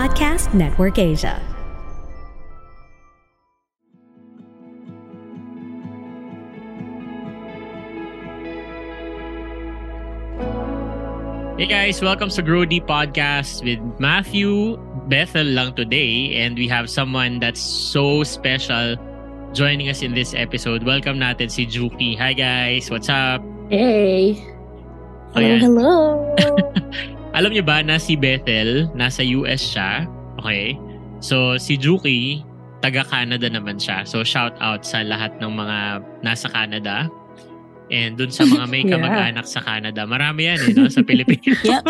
Podcast Network Asia. Hey guys, welcome to Grow Deep Podcast with Matthew Bethel lang today and we have someone that's so special joining us in this episode. Welcome natin si Juki. Hi guys, what's up? Hey! Oh, yan. hello! Alam niyo ba na si Bethel, nasa US siya? Okay. So si Juki, taga Canada naman siya. So shout out sa lahat ng mga nasa Canada. And dun sa mga may Yeah. kamag-anak sa Canada. Marami yan eh, no? sa Pilipinas. Yep.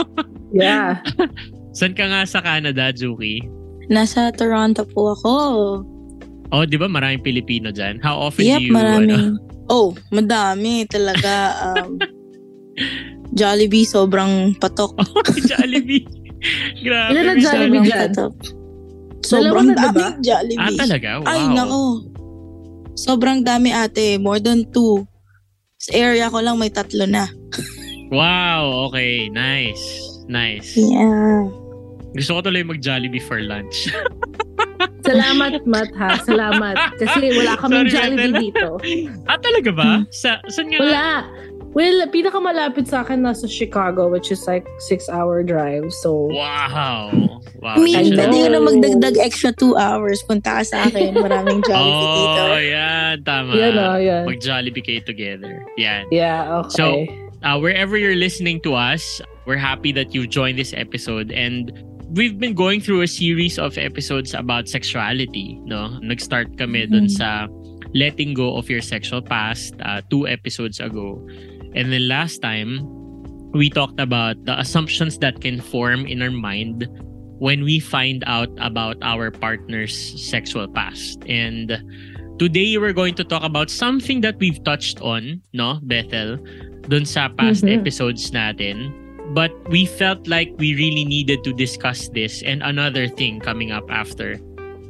yeah. Saan ka nga sa Canada, Juki? Nasa Toronto po ako. Oh, di ba maraming Pilipino dyan? How often Yep, do you, maraming. ano? Oh, madami talaga. Um, Jollibee, sobrang patok. Jollibee. Grabe. Ilan na Jollibee sobrang dyan? patok. Sobrang Dalawa na, diba? daming Jollibee. Ah, talaga? Wow. Ay, nako. Sobrang dami ate. More than two. Sa area ko lang may tatlo na. Wow, okay. Nice. Nice. Yeah. Gusto ko tuloy mag-Jollibee for lunch. Salamat, Matt, ha? Salamat. Kasi wala kaming Sorry, Jollibee dito. ah, talaga ba? Sa, saan nga? Wala. Well, pinakamalapit sa akin nasa Chicago, which is like six-hour drive. So, Wow. Wow. I mean, pwede na magdagdag extra two hours. Punta ka sa akin. Maraming Jollibee dito. Oh, yan. Tama. yan o, yan. Mag-Jollibee kayo together. Yan. Yeah, okay. So, uh, wherever you're listening to us, we're happy that you joined this episode and we've been going through a series of episodes about sexuality, no? Nag-start kami dun Mhm. sa letting go of your sexual past uh, two episodes ago. And then last time, we talked about the assumptions that can form in our mind when we find out about our partner's sexual past. And today we're going to talk about something that we've touched on, no, Bethel, dun sa past Mhm. episodes natin. But we felt like we really needed to discuss this and another thing coming up after,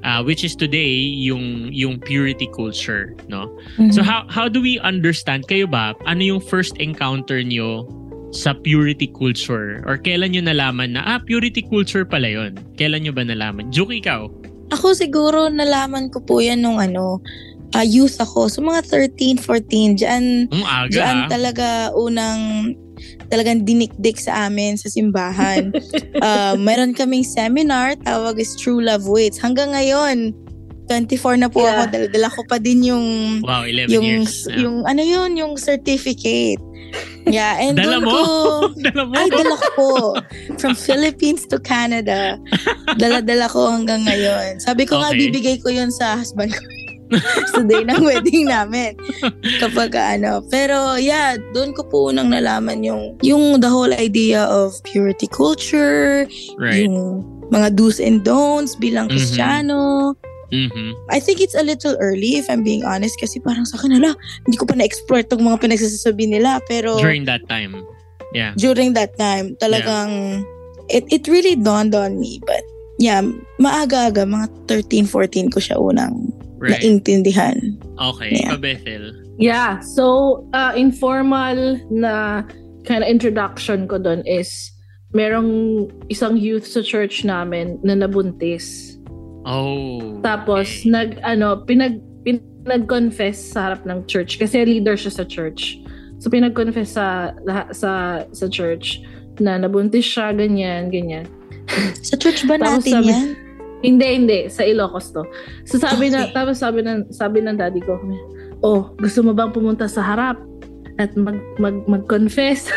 uh, which is today yung yung purity culture, no? So Mhm. how how do we understand kayo ba? Ano yung first encounter nyo sa purity culture? Or kailan nyo nalaman na, ah, purity culture pala yun? Kailan nyo ba nalaman? Juke, ikaw? Ako siguro nalaman ko po yan nung ano, ah, youth ako. So mga 13, 14, dyan, Ang aga, dyan ah. talaga unang talagang dinikdik sa amin sa simbahan. Ah, meron kaming seminar, tawag is True Love Waits. Hanggang ngayon, 24 na po Yeah. ako, dala-dala ko pa din yung Wow, 11 yung years. na. yung ano yun, yung certificate. Yeah, and Dala mo? ko Dala mo? ay, dala ko po. From Philippines to Canada. Dala-dala ko hanggang ngayon. Sabi ko nga, Okay. bibigay ko yun sa husband ko. Sa day ng wedding namin. Kapag ano. Pero yeah, doon ko po unang nalaman yung, yung the whole idea of purity culture, right. yung mga do's and don'ts bilang Mhm. Kristiyano. Mhm. I think it's a little early if I'm being honest kasi parang sa akin, hala, hindi ko pa na-explore itong mga pinagsasabi nila. Pero During that time. Yeah. during that time, talagang it it really dawned on me. But yeah, maaga-aga, mga 13, 14 ko siya unang Right. naintindihan. Okay. Yeah. Ikaw, Bethel. Yeah, so uh, informal na kind of introduction ko doon is merong isang youth sa church namin na nabuntis. Oh. Tapos okay. nag ano pinag pinag-confess sa harap ng church kasi leader siya sa church. So pinag-confess sa laha- sa sa church na nabuntis siya ganyan ganyan. Sa church ba natin sabi- yan? Hindi hindi sa Ilocos to. So sabi na Okay. tapos sabi ng sabi ng daddy ko, "Oh, gusto mo bang pumunta sa harap?" at mag mag mag-confess.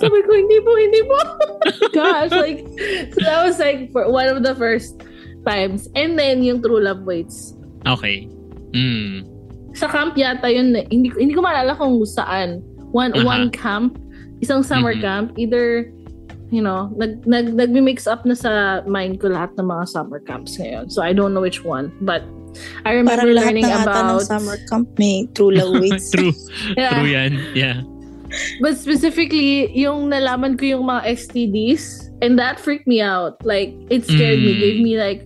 Sabi ko, hindi po, hindi po. Gosh, like, so that was like for one of the first times. And then, yung True Love Waits. okay. Mm. Sa camp yata yun, hindi, hindi ko maalala kung saan. One Aha. one camp, isang summer Mhm. camp, either you know, nag, nag, nagmi-mix up na sa mind ko lahat ng mga summer camps ngayon. So, I don't know which one. But, I remember Parang lahat learning ng ata ng about... summer camp may true love waits. True. Yeah. True yan. Yeah. But specifically, yung nalaman ko yung mga STDs, and that freaked me out. Like, it scared me, Mm. gave me like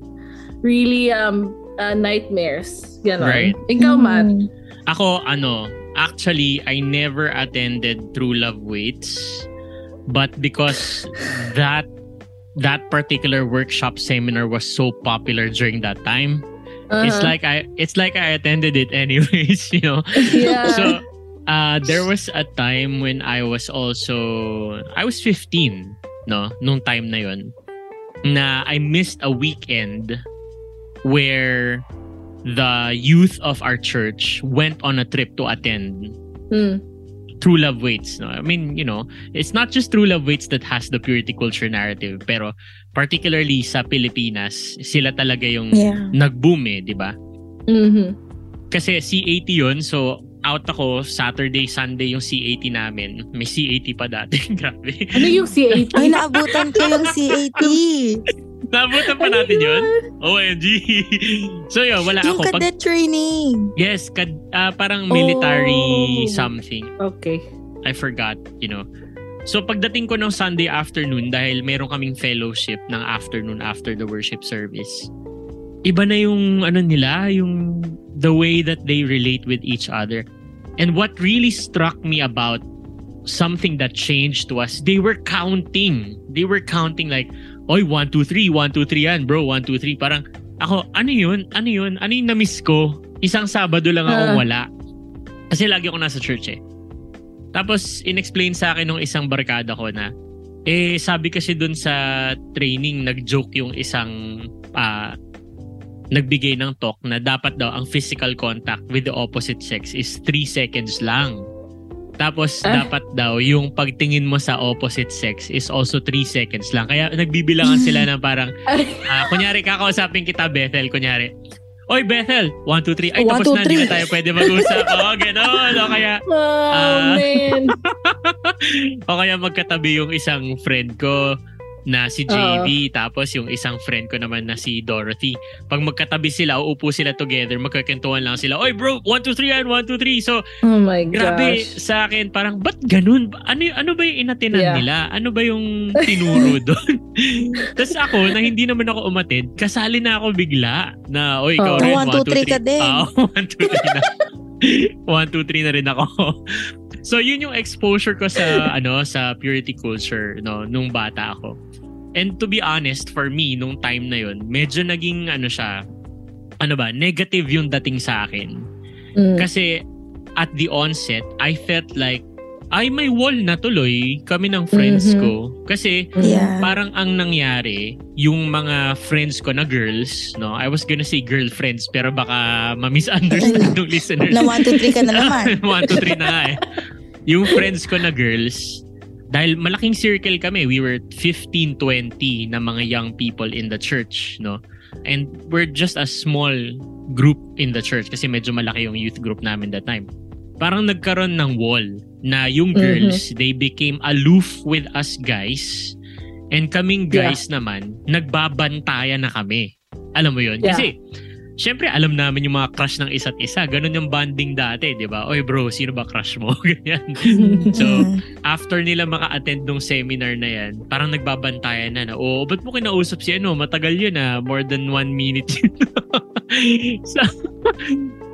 really um uh, nightmares. Ganon. Right. Ikaw. Mm. Ako, ano, actually, I never attended True Love Waits. But because that that particular workshop seminar was so popular during that time. It's Uh-huh. like I it's like I attended it anyways, you know. yeah. So uh there was a time when I was also I was 15, no, nung time na yon na I missed a weekend where the youth of our church went on a trip to attend Mm. True Love Waits. No? I mean, you know, it's not just True Love Waits that has the purity culture narrative, pero particularly sa Pilipinas, sila talaga yung Yeah. nag-boom eh, di ba? Mhm. Kasi C80 yun, so out ako Saturday, Sunday yung C80 namin. May C80 pa dati. Grabe. Ano yung C80? Ay, naabutan ko yung C80. Nabutan pa natin yun? OMG. so yun, wala yung ako. Pag, cadet training. yes, kad, ah, parang military Oh. something. Okay. I forgot, you know. So pagdating ko ng Sunday afternoon dahil meron kaming fellowship ng afternoon after the worship service. Iba na yung ano nila, yung the way that they relate with each other. And what really struck me about something that changed was they were counting. They were counting like, oy, 1, 2, 3, 1, 2, 3 yan, bro, 1, 2, 3. Parang, ako, ano yun? Ano yun? Ano yung na-miss ko? Isang Sabado lang ako Ah. wala. Kasi lagi ako nasa church eh. Tapos, inexplain sa akin ng isang barkada ko na, eh, sabi kasi dun sa training, nag-joke yung isang, ah, nagbigay ng talk na dapat daw ang physical contact with the opposite sex is 3 seconds lang. Tapos, Ah. dapat daw, yung pagtingin mo sa opposite sex is also 3 seconds lang. Kaya nagbibilangan sila ng parang, Ah, kunyari, kakausapin kita, Bethel. Kunyari, Oy, Bethel! 1, 2, 3. Ay, One, tapos two, na. Hindi three. na tayo pwede mag-usap. Oo, gano'n. O kaya, oh, Ah. man. o kaya magkatabi yung isang friend ko na si JV, tapos yung isang friend ko naman na si Dorothy. Pag magkatabi sila, uupo sila together, magkakentuhan lang sila, Oy bro, 1, 2, 3 yan, 1, 2, 3. So, Oh my grabe gosh. sa akin, parang, ba't ganun? Ano, ano ba yung inatinan Yeah. nila? Ano ba yung tinuro doon? Tapos ako, na hindi naman ako umatid, kasali na ako bigla na, oy, ikaw Oh. rin, 1, 2, 1, 2, 3 ka 3. din. Oo, 1, 2, 3 na. 1, 2, 3 na rin ako. So, yun yung exposure ko sa, ano, sa purity culture, no, nung bata ako. And to be honest, for me, nung time na yun, medyo naging, ano siya, ano ba, negative yung dating sa akin. Mm. Kasi at the onset, I felt like, ay may wall na tuloy kami ng friends Mhm. ko. Kasi Yeah. parang ang nangyari, yung mga friends ko na girls, no? I was gonna say girlfriends, pero baka ma-misunderstand ng listeners. Na 1, 2, 3 ka na naman. 1, 2, 3 na nga eh. Yung friends ko na girls, dahil malaking circle kami, we were 15, 20 na mga young people in the church, no? And we're just a small group in the church kasi medyo malaki yung youth group namin that time. Parang nagkaroon ng wall na yung girls, they became aloof with us guys. And kaming Yeah. guys naman, nagbabantayan na kami. Alam mo yun? Yeah. Kasi Siyempre, alam namin yung mga crush ng isa't isa. Ganon yung bonding dati, di ba? Oy bro, sino ba crush mo? Ganyan. So, after nila maka-attend ng seminar na yan, parang nagbabantayan na na, oh, ba't mo kinausap si ano? Matagal yun ah, more than one minute yun. so,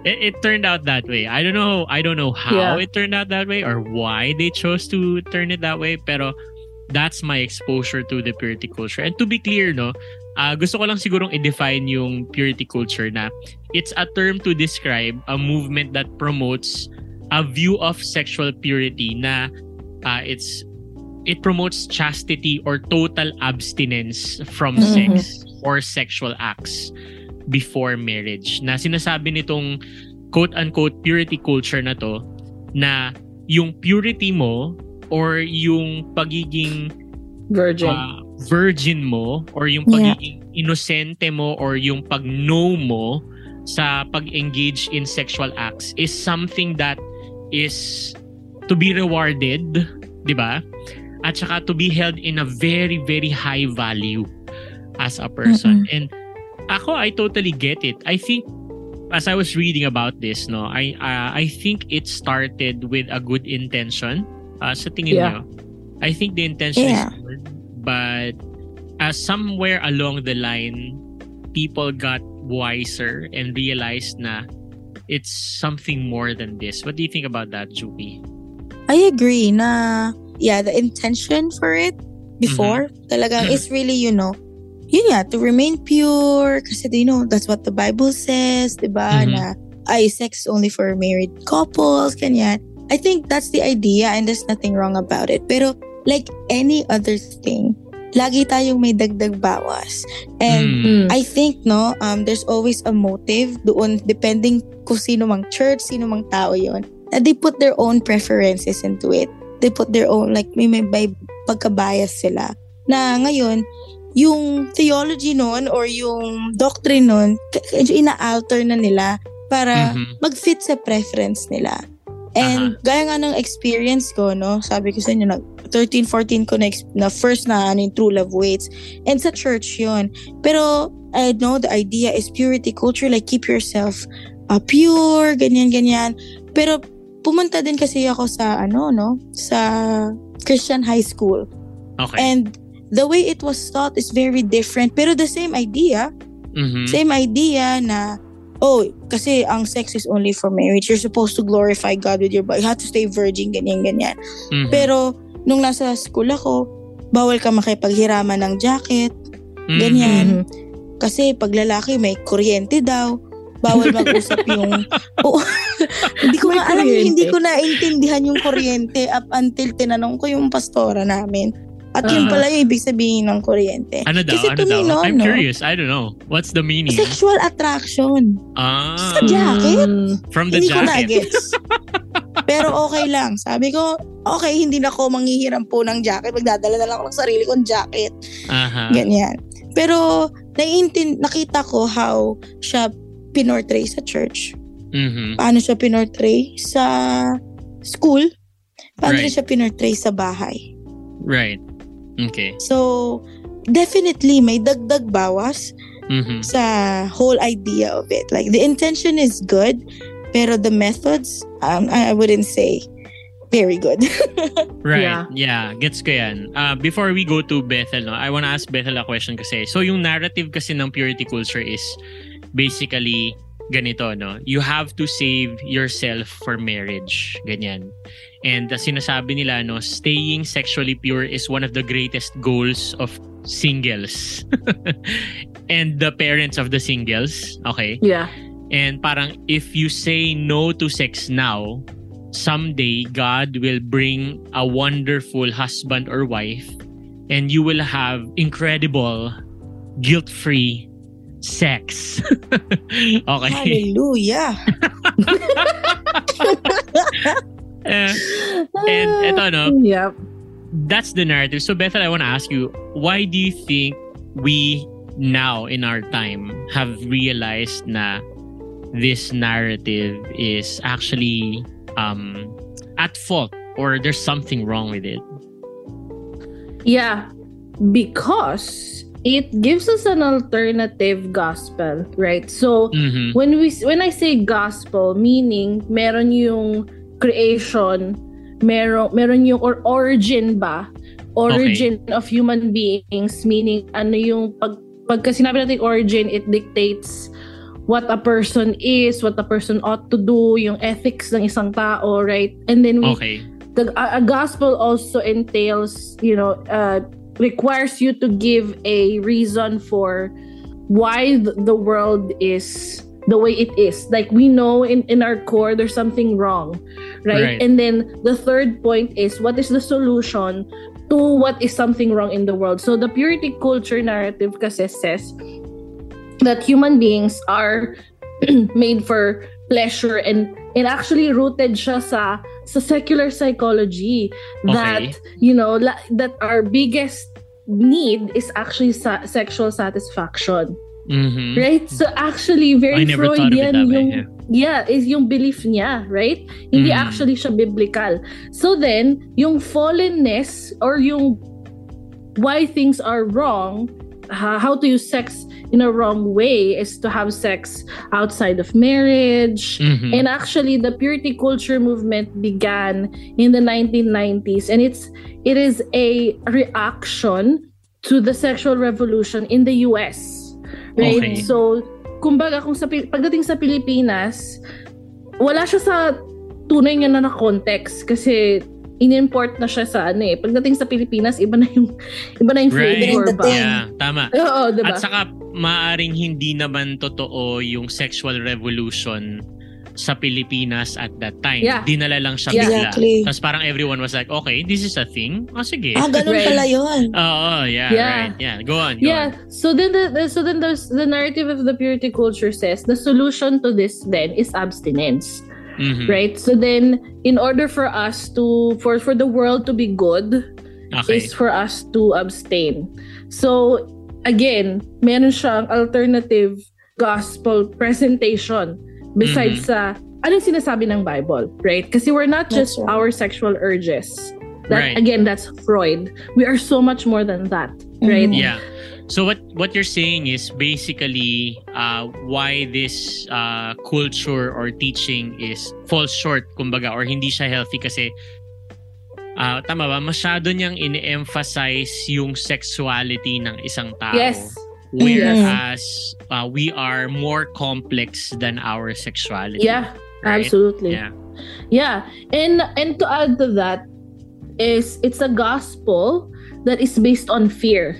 it, it turned out that way. I don't know, I don't know how Yeah. it turned out that way or why they chose to turn it that way, pero that's my exposure to the purity culture. And to be clear, no, ah gusto ko lang sigurong i-define yung purity culture na it's a term to describe a movement that promotes a view of sexual purity na ah, it's it promotes chastity or total abstinence from Mhm. sex or sexual acts before marriage. Na sinasabi nitong quote-unquote purity culture na to na yung purity mo or yung pagiging Virgin. uh, virgin mo or yung Yeah. pagiging inosente mo or yung pag-know mo sa pag-engage in sexual acts is something that is to be rewarded, di ba? At saka to be held in a very, very high value as a person. And ako, I totally get it. I think as I was reading about this, no, I uh, I think it started with a good intention. Uh, sa tingin Yeah. nyo, I think the intention Yeah. is good, but as somewhere along the line, people got wiser and realized na it's something more than this. What do you think about that, Jupi? I agree na, yeah, the intention for it before. Mm-hmm. Talagang mm-hmm. it's really, you know, yun nga, to remain pure. Kasi, you know, that's what the Bible says, di ba? Mhm. Na, ay, sex only for married couples, ganyan. I think that's the idea and there's nothing wrong about it. Pero, like any other thing, lagi tayong may dagdag bawas. And, Mm. I think, no, um, there's always a motive doon, depending kung sino mang church, sino mang tao yon na they put their own preferences into it. They put their own, like, may, may, may pagkabias sila. Na ngayon, yung theology nun or yung doctrine k- ina-alter na nila para Mhm. mag-fit sa preference nila. And gaya nga ng experience ko, no, sabi ko sa inyo, nag 13, 14 ko na, na first na ano, yung true love waits. And sa church yon Pero I know the idea is purity culture, like keep yourself uh, pure, ganyan, ganyan. Pero pumunta din kasi ako sa, ano, no, sa Christian high school. Okay. And the way it was taught is very different. Pero the same idea, Mhm. same idea na, oh, kasi ang sex is only for marriage. You're supposed to glorify God with your body. You have to stay virgin, ganyan, ganyan. Mhm. Pero, nung nasa school ako, bawal ka makipaghiraman ng jacket. Mhm. ganyan. Mhm. Kasi pag lalaki, may kuryente daw. Bawal mag-usap yung... Oo. hindi ko nga alam, hindi ko naintindihan yung kuryente up until tinanong ko yung pastora namin. At yun Ah. pala yung ibig sabihin ng kuryente. Ano daw? Kasi Ano me, daw? I'm no, curious. I don't know. What's the meaning? Sexual attraction. Ah. Sa jacket? From the hindi ko jacket. na-gets. Pero okay lang. Sabi ko, okay, hindi na ako manghihiram po ng jacket. Magdadala na lang ako ng sarili kong jacket. Aha. Ganyan. Pero, naiintin, nakita ko how siya pinortray sa church. Mhm. Paano siya pinortray sa school. Paano Right. siya pinortray sa bahay. Right. Okay. So, definitely, may dagdag bawas Mhm. sa whole idea of it. Like, the intention is good, pero the methods, um, I wouldn't say very good. Right. Yeah. Yeah. Gets ko yan. Uh, before we go to Bethel, no, I wanna ask Bethel a question kasi. So, yung narrative kasi ng purity culture is basically ganito, no? You have to save yourself for marriage. Ganyan. And uh, sinasabi nila, no, staying sexually pure is one of the greatest goals of singles. and the parents of the singles, okay? Yeah. And parang if you say no to sex now, someday God will bring a wonderful husband or wife and you will have incredible guilt-free sex. okay. Hallelujah. Eh, and eto no, Yep. that's the narrative. So Bethel, I want to ask you, why do you think we now in our time have realized na this narrative is actually um at fault or there's something wrong with it? Yeah, because it gives us an alternative gospel, right? So Mhm. when we when I say gospel, meaning meron yung creation, meron meron yung or origin ba? Origin of human beings, meaning ano yung pag pagka sinabi natin origin, it dictates what a person is, what a person ought to do, yung ethics ng isang tao, right? And then we Okay. the a, a gospel also entails you know uh requires you to give a reason for why th- the world is the way it is. Like we know in in our core there's something wrong right, Right. and then the third point is what is the solution to what is something wrong in the world? So the purity culture narrative kasi says that human beings are made for pleasure and and actually rooted siya sa sa secular psychology that you know la- that our biggest need is actually sa- sexual satisfaction Mhm. right so actually very I never thought of it freudian way, yung yeah. yeah is yung belief niya right hindi Mhm. actually siya biblical so then yung fallenness or yung why things are wrong ha- how to use sex in a wrong way is to have sex outside of marriage Mhm. and actually the purity culture movement began in the 1990s and it's it is a reaction to the sexual revolution in the US right Okay. so kumbaga kung sa pagdating sa Pilipinas wala siya sa tunay nga na na context kasi in-import na siya sa ano eh. Pagdating sa Pilipinas, iba na yung iba na yung Right. flavor ba? Yeah, tama. Oo, diba? At saka, maaring hindi naman totoo yung sexual revolution sa Pilipinas at that time. Yeah. Dinala lang siya Yeah. bigla. Exactly. Tapos parang everyone was like, okay, this is a thing? Oh, sige. Ah, ganun Right. pala yun. Oo, yeah, Yeah. right. Yeah, go on, go yeah. on. So then the, the so then there's the narrative of the purity culture says the solution to this then is abstinence. Mhm. Right? So then in order for us to for for the world to be good, Okay. is for us to abstain. So, again, meron siyang alternative gospel presentation besides sa anong sinasabi ng Bible, right? Kasi we're not just right. our sexual urges. That Right. again, that's Freud. We are so much more than that, right? Mhm. Yeah. So what what you're saying is basically uh, why this uh, culture or teaching is falls short kumbaga or hindi siya healthy kasi ah, tama ba masyado niyang ini-emphasize yung sexuality ng isang tao. Yes. Whereas uh, we are more complex than our sexuality. Yeah, right? absolutely. Yeah. Yeah. And and to add to that is it's a gospel that is based on fear.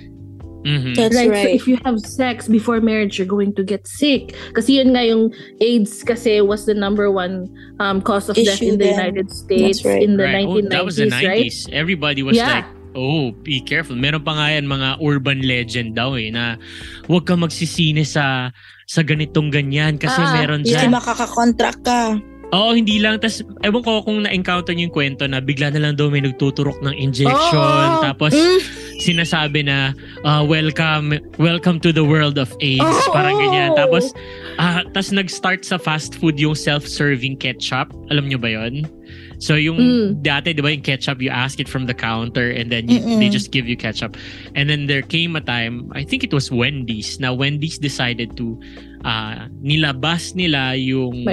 Mhm. That's right. So if you have sex before marriage, you're going to get sick. Kasi yun nga yung AIDS kasi was the number one um, cause of death Issue in the then. United States right. in the Right. Oh, 1990s, that was the 90s. right? Everybody was Yeah. like, oh, be careful. Meron pa nga yan mga urban legend daw eh, na huwag ka magsisine sa sa ganitong ganyan kasi Ah, meron dyan. makakakontract ka. Oo, hindi lang. Tapos, ewan ko kung na-encounter niyo yung kwento na bigla na lang daw may nagtuturok ng injection. Oo. Tapos, Mm. sinasabi na, ah, welcome, welcome to the world of AIDS. Oo. Parang ganyan. Tapos, ah, tapos nag-start sa fast food yung self-serving ketchup. Alam niyo ba yon? So yung Mm. dati, di ba yung ketchup, you ask it from the counter and then you, they just give you ketchup. And then there came a time, I think it was Wendy's. Now Wendy's decided to ah, nilabas nila yung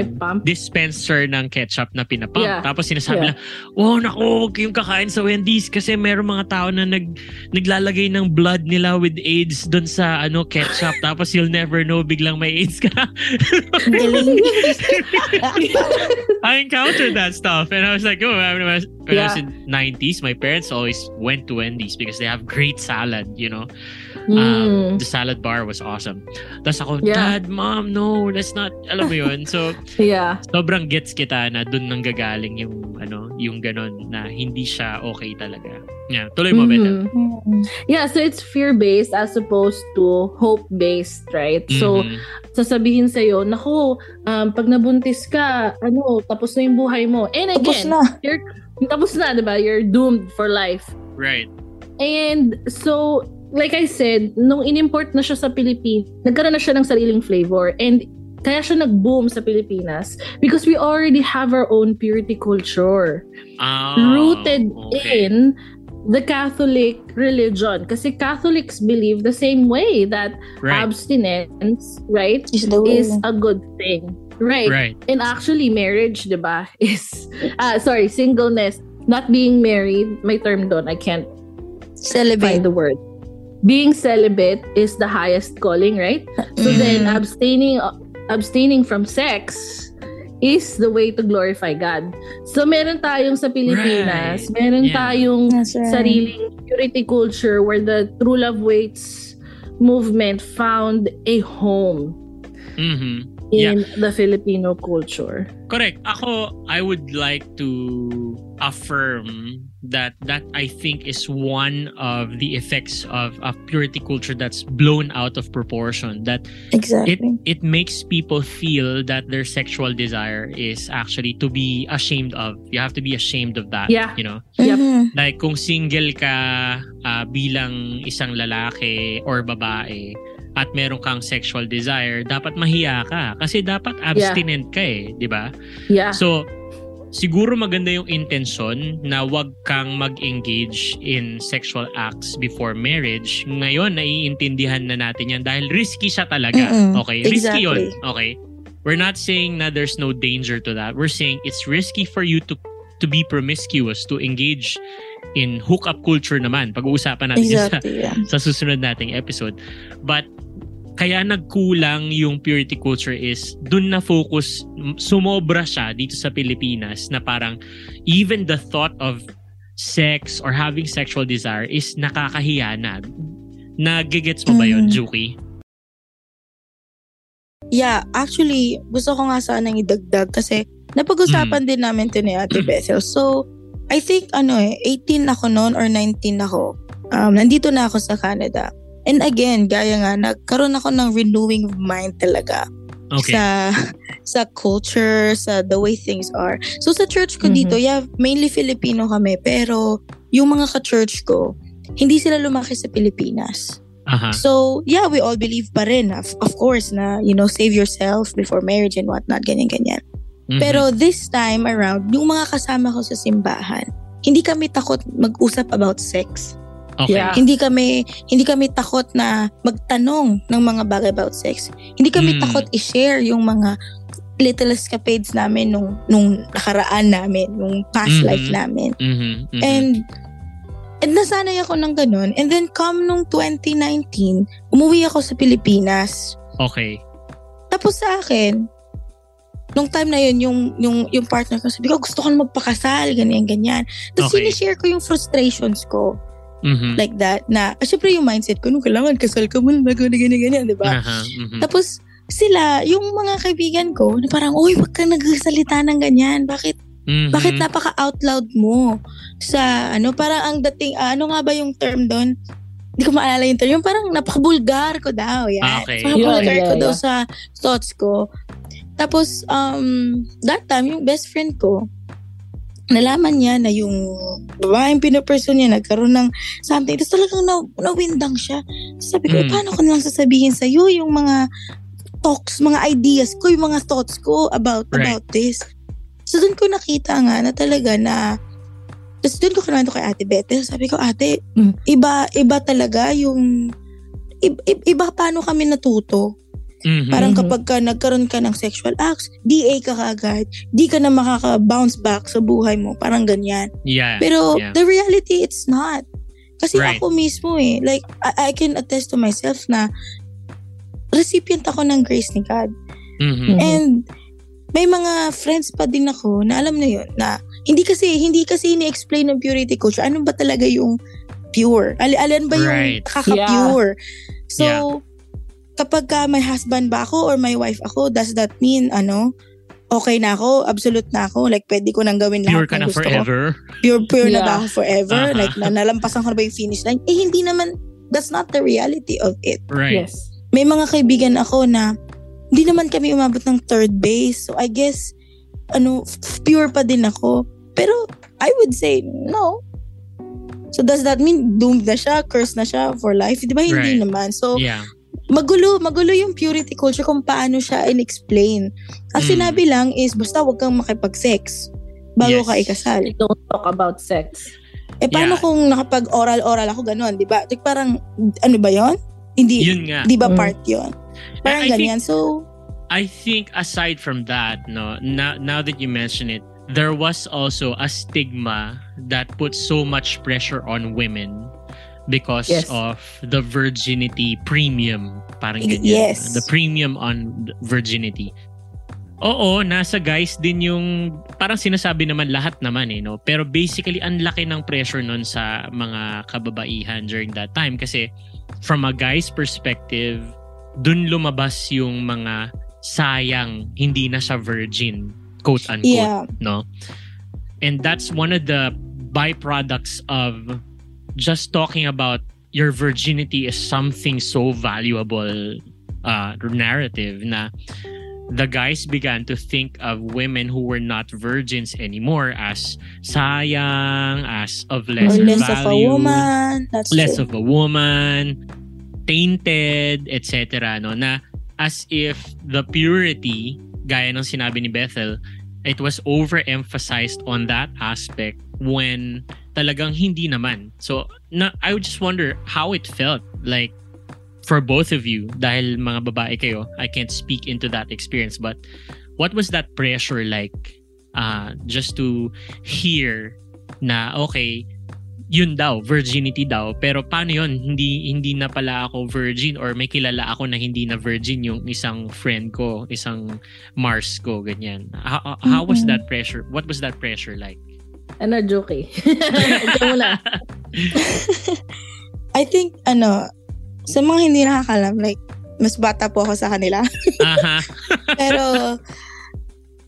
dispenser ng ketchup na pinapump. Yeah. Tapos sinasabi Yeah. nila, oh naku, huwag kayong kakain sa Wendy's kasi meron mga tao na nag, naglalagay ng blood nila with AIDS doon sa ano ketchup. Tapos you'll never know, biglang may AIDS ka. I encountered that stuff and I was like, oh, when I was, when I was Yeah. in 90s, my parents always went to Wendy's because they have great salad, you know. Mm. Um, the salad bar was awesome. Tapos ako, Yeah. Dad, Mom, no, let's not, alam mo yun. So, yeah. sobrang gets kita na dun nang gagaling yung, ano, yung ganon na hindi siya okay talaga. Yeah, tuloy mo, Beta. Mhm. Mm. Yeah, so it's fear-based as opposed to hope-based, right? So, Mhm. sasabihin sa'yo, naku, um, pag nabuntis ka, ano, tapos na yung buhay mo. And Tapos again, na. you're, tapos na, di ba? You're doomed for life. right. And so, like I said, nung inimport na siya sa Pilipinas, nagkaroon na siya ng sariling flavor. And kaya siya nag-boom sa Pilipinas because we already have our own purity culture. Ah, rooted okay. in the Catholic religion. Kasi Catholics believe the same way that Right, abstinence, right, Is is a good thing. Right. right. And actually, marriage, di ba, is, ah, sorry, singleness, not being married, may term doon, I can't Celebrate. find the word. Being celibate is the highest calling, right? So Mhm. then abstaining abstaining from sex is the way to glorify God. So meron tayong sa Pilipinas, Right. meron Yeah. tayong That's right. sariling purity culture where the True Love Waits movement found a home Mhm. In the Filipino culture. Correct. Ako, I would like to affirm that that I think is one of the effects of a purity culture that's blown out of proportion. That it Exactly. it makes people feel that their sexual desire is actually to be ashamed of. You have to be ashamed of that. Yeah. You know? Yep. Mhm. Like kung single ka ah, bilang isang lalaki or babae at meron kang sexual desire, dapat mahiya ka kasi dapat abstinent ka eh, 'di ba? Yeah. So siguro maganda yung intention na wag kang mag-engage in sexual acts before marriage. Ngayon naiintindihan na natin 'yan dahil risky siya talaga. Mm-mm. Okay? Risky 'yun. Exactly. Okay? We're not saying na there's no danger to that. We're saying it's risky for you to to be promiscuous, to engage in hookup culture naman. Pag-uusapan natin yun sa, Exactly. Yeah. sa susunod nating episode. But kaya nagkulang yung purity culture is dun na focus, sumobra siya dito sa Pilipinas na parang even the thought of sex or having sexual desire is nakakahiya na. Nagigets mo ba yun, Mm. Juki? Yeah, actually, gusto ko nga sanang idagdag kasi napag-usapan din namin to ni Ate Bethel. So, I think ano eh, 18 ako noon or 19 ako. Um, nandito na ako sa Canada. And again, gaya nga, nagkaroon ako ng renewing of mind talaga Okay. sa sa culture, sa the way things are. So sa church ko Mhm. dito, yeah, mainly Filipino kami, pero yung mga ka-church ko, hindi sila lumaki sa Pilipinas. Aha. So, yeah, we all believe pa rin, of, of course, na, you know, save yourself before marriage and whatnot, ganyan-ganyan. Mhm. Pero this time around, yung mga kasama ko sa simbahan, hindi kami takot mag-usap about sex. okay. Yeah. Hindi kami hindi kami takot na magtanong ng mga bagay about sex. Hindi kami Mm. takot i-share yung mga little escapades namin nung nung nakaraan namin, nung past Mhm. life namin. Mhm, mhm. And and nasanay ako ng ganun. And then come nung 2019, umuwi ako sa Pilipinas. okay. Tapos sa akin, nung time na yun, yung, yung, yung partner ko, sabi ko, gusto ko magpakasal, ganyan, ganyan. Tapos Okay. sinishare ko yung frustrations ko, Mhm. like that, na, ah, syempre yung mindset ko, nung kailangan, kasal ka muna, bago na ganyan, ganyan, di ba? Aha, mhm. Tapos, sila, yung mga kaibigan ko, na parang, uy, wag kang nagsasalita ng ganyan. Bakit, Mhm. bakit napaka-out loud mo? Sa, ano, parang ang dating, ah, ano nga ba yung term doon? Hindi ko maalala yung term. Yung parang napaka-bulgar ko daw. Yan. Ah, okay. Napaka-bulgar Yun, ko yeah, daw yeah. sa thoughts ko. Tapos, um, that time, yung best friend ko, nalaman niya na yung babaeng pinupursue niya nagkaroon ng something. Tapos talagang na, nawindang siya. Sabi ko, Mm. paano ko nalang sasabihin sa'yo yung mga talks, mga ideas ko, yung mga thoughts ko about Right. about this. So doon ko nakita nga na talaga na tapos doon ko kinuwento kay Ate Bete. Sabi ko, Ate, Mm. iba, iba talaga yung i- i- iba paano kami natuto. Mhm. Parang kapag ka nagkaroon ka ng sexual acts, DA ka kagad, di ka na makaka-bounce back sa buhay mo. Parang ganyan. Yeah. Pero yeah. the reality, it's not. Kasi Right. ako mismo eh, like, I, I can attest to myself na recipient ako ng grace ni God. Mhm. Mhm. And may mga friends pa din ako na alam na yun, na hindi kasi, hindi kasi ini-explain ng purity culture, ano ba talaga yung pure? Al- alan ba yung Right. kaka-pure? So, Yeah. Kapag ka may husband ba ako or may wife ako, does that mean, ano, okay na ako, absolute na ako, like pwede ko nang gawin Pure lahat ka ng na gusto ko. forever. Pure, pure na Yeah. ba ako forever? Aha. Like, na, nalampasan ko na ba yung finish line? Eh, hindi naman, that's not the reality of it. Right. Yes. May mga kaibigan ako na hindi naman kami umabot ng third base. So, I guess, ano, pure pa din ako. Pero, I would say, no. So, does that mean doomed na siya, cursed na siya for life? Di ba? Hindi Right. naman. So, Yeah. Magulo, magulo yung purity culture kung paano siya in-explain. Ang Mm. sinabi lang is, basta wag kang makipag-sex bago Yes. ka ikasal. Don't talk about sex. Eh, paano Yeah. kung nakapag-oral-oral ako ganun, di ba? Like, parang, ano ba yon? Hindi, Yun nga. di ba Mm. part yon? Parang I think- ganyan. So, I think aside from that, no, now, now that you mention it, there was also a stigma that puts so much pressure on women because Yes. of the virginity premium. Parang ganyan. Yes. The premium on virginity. Oo, nasa guys din yung parang sinasabi naman lahat naman eh, no? Pero basically, ang laki ng pressure nun sa mga kababaihan during that time kasi from a guy's perspective, dun lumabas yung mga sayang hindi na siya virgin, quote unquote, yeah. no? And that's one of the byproducts of just talking about your virginity is something so valuable uh, narrative na the guys began to think of women who were not virgins anymore as sayang, as of lesser less of a value, woman. That's less true. of a woman, tainted, etc. No? Na as if the purity, gaya ng sinabi ni Bethel, it was overemphasized on that aspect when talagang hindi naman. So, na, I would just wonder how it felt like for both of you dahil mga babae kayo. I can't speak into that experience but what was that pressure like uh, just to hear na okay, yun daw, virginity daw. Pero paano yun? Hindi, hindi na pala ako virgin or may kilala ako na hindi na virgin yung isang friend ko, isang Mars ko, ganyan. How, how was that pressure? What was that pressure like? Ano, joke eh. Ikaw muna. I think, ano, sa mga hindi nakakalam, like, mas bata po ako sa kanila. Aha. Pero,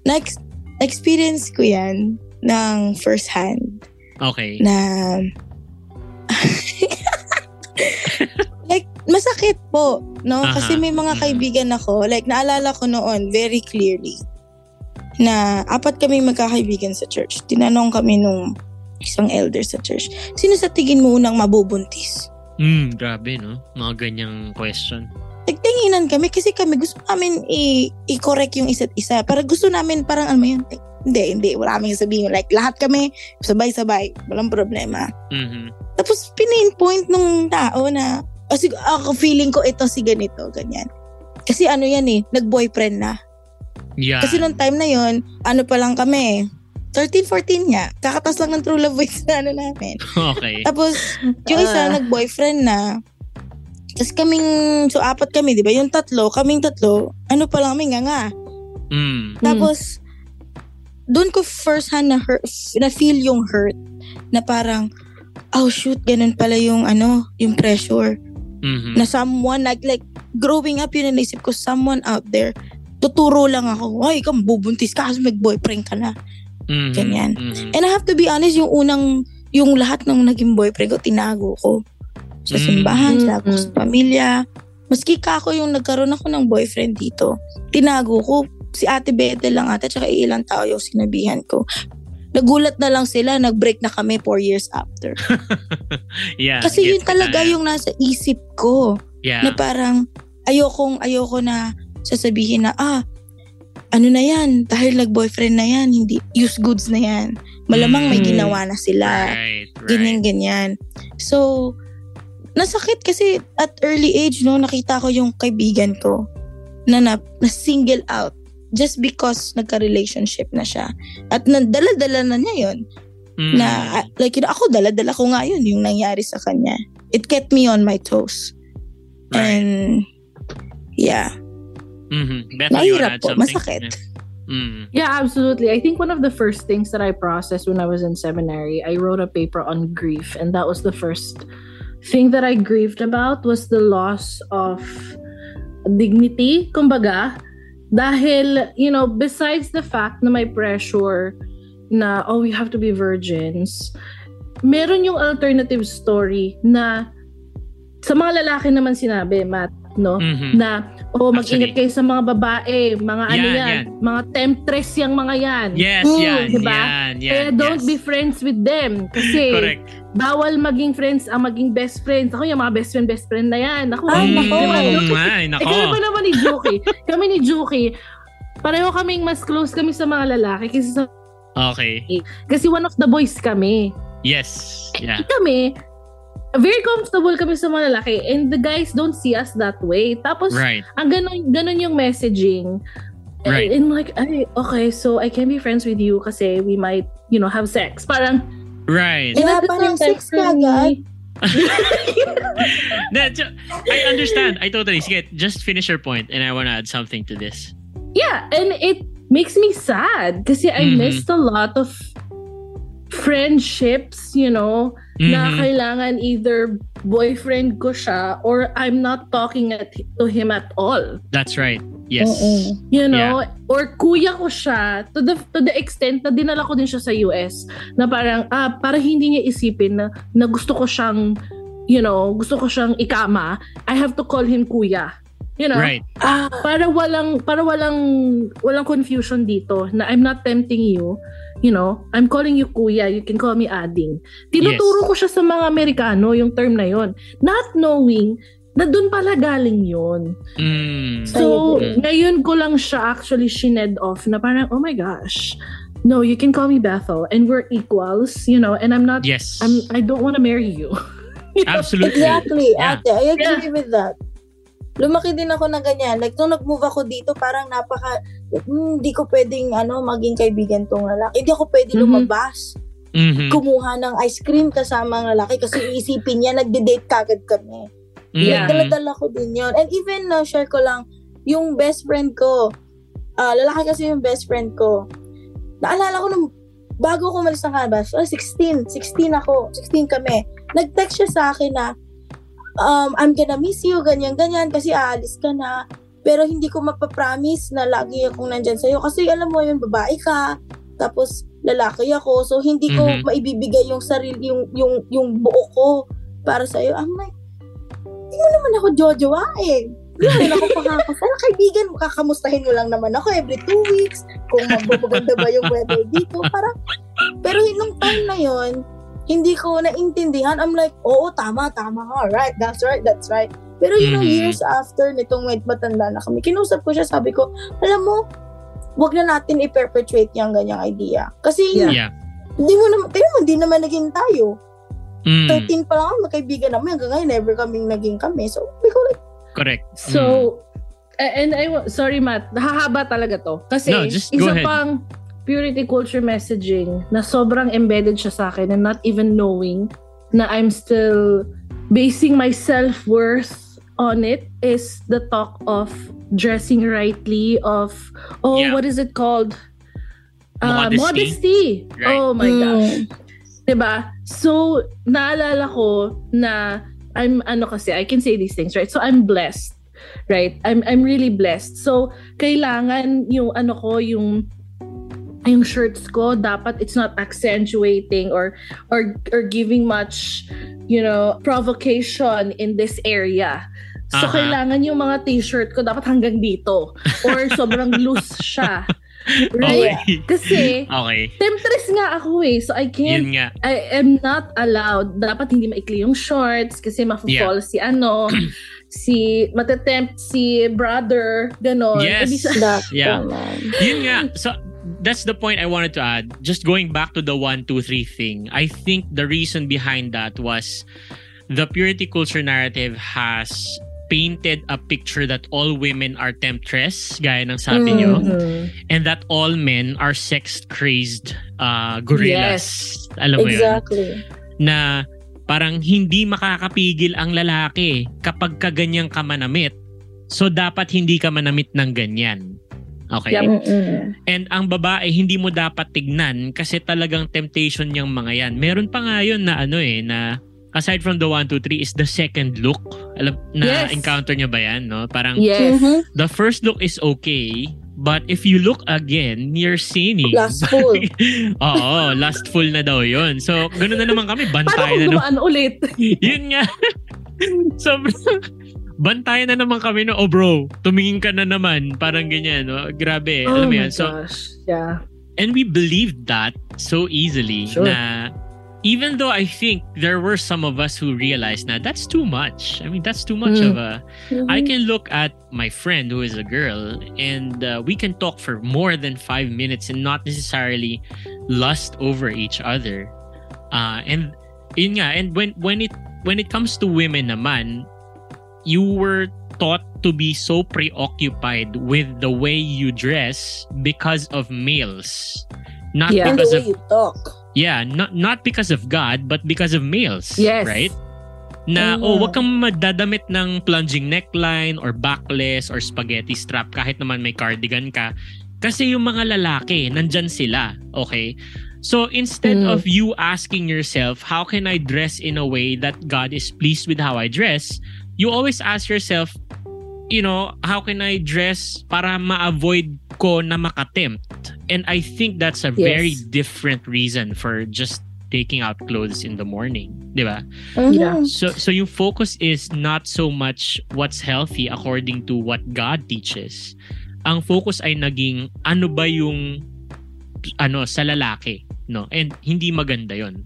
next, experience ko yan ng first hand Okay. na like masakit po no Aha. kasi may mga Mm. kaibigan ako like naalala ko noon very clearly na apat kami magkakaibigan sa church tinanong kami nung isang elder sa church sino sa tingin mo unang mabubuntis Mm, grabe, no? Mga ganyang question. nagtinginan kami kasi kami gusto namin i- i-correct yung isa't isa. Para gusto namin parang ano mo yun, like, hindi, hindi, wala kaming sabihin. Like, lahat kami, sabay-sabay, walang problema. Mhm. Tapos, pinpoint nung tao na, oh, sig- ako feeling ko ito si ganito, ganyan. Kasi ano yan eh, nag-boyfriend na. Yeah. Kasi nung time na yon ano pa lang kami, 13, 14 nga. Kakatas lang ng true love voice na ano namin. okay. Tapos, yung isa, Ah. nag-boyfriend na. Tapos kaming, so apat kami, di ba? Yung tatlo, kaming tatlo, ano pa lang kami nga nga. Mm. Tapos, doon ko first hand na hurt, na feel yung hurt na parang, oh shoot, ganun pala yung ano, yung pressure. Mhm. Na someone, like, like growing up, yun ang naisip ko, someone out there, tuturo lang ako, ay, ikaw bubuntis ka kasi mag-boyfriend ka na. Mhm. ganyan. Mhm. And I have to be honest, yung unang, yung lahat ng naging boyfriend ko, tinago ko. Sa Mm. simbahan, Mm. sa sa pamilya. Maski ka ako yung nagkaroon ako ng boyfriend dito. Tinago ko. Si Ate Bete lang ata, tsaka ilang tao yung sinabihan ko. Nagulat na lang sila, nag-break na kami four years after. yeah. Kasi yun talaga na. yung nasa isip ko. Yeah. Na parang, ayokong, ayoko na sasabihin na, ah, ano na yan, dahil nag-boyfriend na yan, hindi, used goods na yan. Malamang may Mm. ginawa na sila. right, right. ganyan ganyan. So nasakit kasi at early age no nakita ko yung kaibigan ko na na, na single out just because nagka-relationship na siya. At nadala-dala na niya yun. Mm. Na, like, yun, ako, dala-dala ko nga yun, yung nangyari sa kanya. It kept me on my toes. Right. And, yeah. Mhm. Wanna Mahirap add po, something? masakit. Mm. Yeah, absolutely. I think one of the first things that I processed when I was in seminary, I wrote a paper on grief, and that was the first thing that I grieved about was the loss of dignity, kumbaga. Dahil, you know, besides the fact na may pressure na, oh, we have to be virgins, meron yung alternative story na sa mga lalaki naman sinabi, Matt, no? Mhm. na oh mag-ingat Actually. kayo sa mga babae, mga ano Yan, yan, yan. mga temptress yung mga yan. Yes, Mm, yan, diba? yan, yan. Kaya don't yes. be friends with them kasi Correct. bawal maging friends ang maging best friends. Ako yung mga best friend best friend na yan. Ako, Ay, nako. Mm, ay, nako. Eh, kami pa naman ni Juki. kami ni Juki, pareho kaming mas close kami sa mga lalaki kasi sa, Okay. kasi one of the boys kami. Yes. Yeah. Kami, very comfortable kami sa mga lalaki and the guys don't see us that way. Tapos, Right. ang ganun, ganun yung messaging. Right. And like, ay, okay, so I can be friends with you kasi we might, you know, have sex. Parang, Right. Eh, at the parang same time, sex for ka me- I understand. I totally get. Just finish your point, and I want to add something to this. Yeah, and it makes me sad kasi I Mhm. missed a lot of friendships, you know, na Mhm. kailangan either boyfriend ko siya or I'm not talking at, to him at all. That's right. Yes. Oo. You know, or kuya ko siya to the to the extent na dinala ko din siya sa US na parang ah para hindi niya isipin na, na gusto ko siyang you know, gusto ko siyang ikama, I have to call him kuya. You know? Right. Ah, para walang para walang walang confusion dito na I'm not tempting you you know I'm calling you kuya you can call me ading tinuturo Yes. ko siya sa mga Amerikano yung term na yon not knowing na doon pala galing yon Mm. so agree. ngayon ko lang siya actually shined off na parang oh my gosh no you can call me Bethel and we're equals you know and I'm not Yes. I'm I don't want to marry you Absolutely. Exactly, Yeah. ate. I agree with that. Lumaki din ako na ganyan. Like, nung nag-move ako dito, parang napaka, "Hmm, hindi ko pwedeng, ano, maging kaibigan tong lalaki. Hindi ako pwede Mhm. lumabas. Mhm. Kumuha ng ice cream kasama ang lalaki kasi iisipin niya, nagde-date kagad kami. Yeah. Mhm. Daladala ko din yun. And even, na share ko lang, yung best friend ko, ah, lalaki kasi yung best friend ko, naalala ko nung bago ko umalis ng Canada, so 16, 16 ako, 16 kami. Nag-text siya sa akin na, um, I'm gonna miss you, ganyan-ganyan, kasi aalis ka na. Pero hindi ko mapapromise na lagi akong nandyan sa'yo. Kasi alam mo yun, babae ka, tapos lalaki ako. So, hindi ko Mhm. maibibigay yung sarili, yung, yung, yung buo ko para sa'yo. I'm like, hindi mo naman ako jojowain. Hindi mo naman ako pakakasal. Kaibigan, kakamustahin mo lang naman ako every two weeks. Kung maganda ba yung weather dito. Parang, pero nung time na yon hindi ko naintindihan. I'm like, oo, tama, tama ka. Right, that's right, that's right. Pero you know, Mhm. years after nitong med matanda na kami, kinusap ko siya, sabi ko, alam mo, wag na natin i-perpetuate yung ganyang idea. Kasi, Yeah. Yeah. hindi mo naman, pero hindi naman naging tayo. Mm, 13 pa lang magkaibigan namin. Hanggang ngayon, never kaming naging kami. So, like, correct. So, a- and I sorry Matt, hahaba talaga to. Kasi No, just go isa ahead. pang purity culture messaging na sobrang embedded siya sa akin and not even knowing na I'm still basing my self-worth on it is the talk of dressing rightly of oh Yeah. what is it called Uh, Modesty. modesty. Right. Oh my Mm. gosh. 'Di ba? So, naalala ko na I'm ano kasi, I can say these things, right? So I'm blessed. Right? I'm I'm really blessed. So, kailangan yung ano ko, yung yung shirts ko dapat it's not accentuating or or or giving much you know provocation in this area so Aha. kailangan yung mga t-shirt ko dapat hanggang dito or sobrang loose siya right Okay. kasi okay. temptress nga ako eh so I can't Yun nga. I am not allowed. Dapat hindi maikli yung shorts kasi mafo-fall si ano, si matetempt si brother, ganon. Yes. Sa- that Yeah. Yun nga. So, that's the point I wanted to add. Just going back to the one, two, three thing. I think the reason behind that was the purity culture narrative has painted a picture that all women are temptress, gaya ng sabi nyo, Mhm. and that all men are sex-crazed uh, gorillas. Alam mo yun? Exactly. Na parang hindi makakapigil ang lalaki kapag ka ganyang ka manamit. So, dapat hindi ka manamit ng ganyan. Okay? Yep. Mm-mm. And ang babae, hindi mo dapat tignan kasi talagang temptation niyang mga yan. Meron pa nga yun na ano eh, na aside from the 1, 2, 3 is the second look. Alam, na Yes. encounter niya ba yan? No? Parang Yes. Mhm. the first look is okay, but if you look again, you're sinning. Lustful. Oo, lustful na daw yun. So, ganoon na naman kami, bantay na naman. ulit? Yun nga. Sobrang bantayan na naman kami no, oh bro, tumingin ka na naman. Parang ganyan, no? Grabe, oh alam mo my yan. So, gosh. Yeah. and we believed that so easily Sure. na even though I think there were some of us who realized na that's too much. I mean, that's too much Mm. of a I can look at my friend who is a girl and uh, we can talk for more than five minutes and not necessarily lust over each other. Uh, and yun nga, and when when it when it comes to women naman, you were taught to be so preoccupied with the way you dress because of males. Not Yeah. And the because way of you talk. Yeah, not not because of God, but because of males. Yes. Right? Na, Oo. oh, wag kang madadamit ng plunging neckline or backless or spaghetti strap kahit naman may cardigan ka. Kasi yung mga lalaki, nandyan sila. Okay? So instead Mm. of you asking yourself, how can I dress in a way that God is pleased with how I dress? You always ask yourself, you know, how can I dress para ma-avoid ko na makatempt? And I think that's a Yes. very different reason for just taking out clothes in the morning, di ba? Mhm. Yeah. So so yung focus is not so much what's healthy according to what God teaches. Ang focus ay naging ano ba yung ano sa lalaki, no? And hindi maganda 'yon.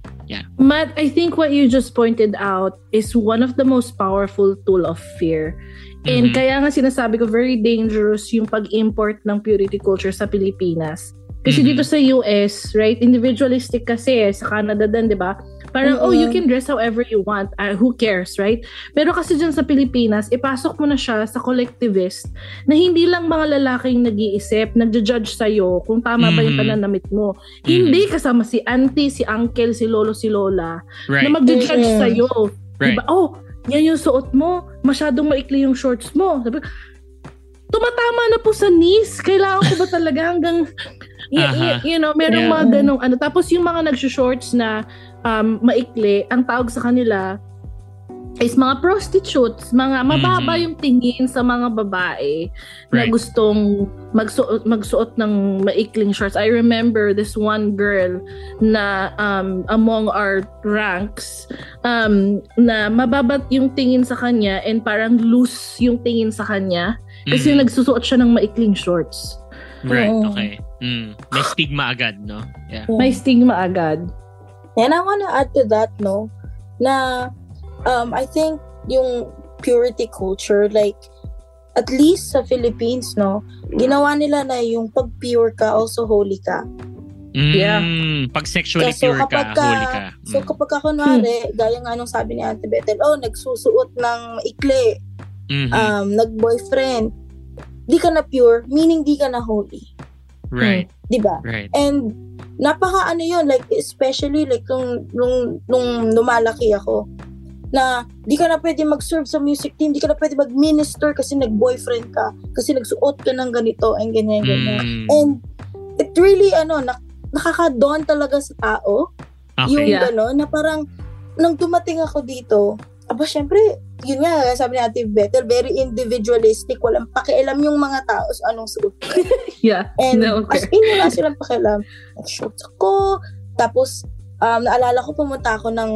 Matt, I think what you just pointed out is one of the most powerful tool of fear. And Mhm. kaya nga sinasabi ko, very dangerous yung pag-import ng purity culture sa Pilipinas. Kasi Mhm. dito sa US, right, individualistic kasi eh, sa Canada din, di ba? Parang, oh, you Mhm. can dress however you want. Uh, who cares, right? Pero kasi dyan sa Pilipinas, ipasok mo na siya sa collectivist na hindi lang mga lalaking nag-iisip, nagja-judge sa'yo kung tama ba yung Mhm. pananamit mo. Mhm. Hindi kasama si auntie, si uncle, si lolo, si lola Right. na magja-judge Mhm. sa'yo. Right. Diba? Oh, yan yung suot mo. Masyadong maikli yung shorts mo. Sabi, tumatama na po sa knees. Kailangan ko ba talaga hanggang Y- Aha. y- you know, merong Yeah. mga ganong ano. Tapos yung mga nagsushorts na um, maikli, ang tawag sa kanila is mga prostitutes, mga mababa Mhm. yung tingin sa mga babae na Right. gustong magsuot, magsuot ng maikling shorts. I remember this one girl na um, among our ranks um, na mababa yung tingin sa kanya and parang loose yung tingin sa kanya kasi Mhm. nagsusuot siya ng maikling shorts. Right, Oo. okay. Mm. May stigma agad, no? Yeah. May stigma agad. And I wanna add to that, no, na um, I think yung purity culture, like, at least sa Philippines, no, ginawa nila na yung pag pure ka, also holy ka. Mm. Yeah. Pag sexually So, pure ka, kapag ka- holy ka. So Mm. kapag ka kunwari, gaya nga nung sabi ni Ate Bethel, oh, nagsusuot ng ikli, Mhm. um, nag-boyfriend, di ka na pure, meaning di ka na holy. right, Di ba? right. And napaka ano yun, like especially like nung, nung, nung lumalaki ako, na di ka na pwede mag-serve sa music team, di ka na pwede mag-minister kasi nag-boyfriend ka, kasi nagsuot ka ng ganito, and ganyan, ganyan. Mm. And it really, ano, nak nakaka-dawn talaga sa tao, yung Okay. Yeah. gano'n, na parang, nang dumating ako dito, aba, syempre, yun nga, sabi ni Ate Bethel, very individualistic, walang pakialam yung mga tao sa anong suot. Yeah. And No, okay. as in, wala silang pakialam. Nag-shorts ako, tapos, um, naalala ko, pumunta ako ng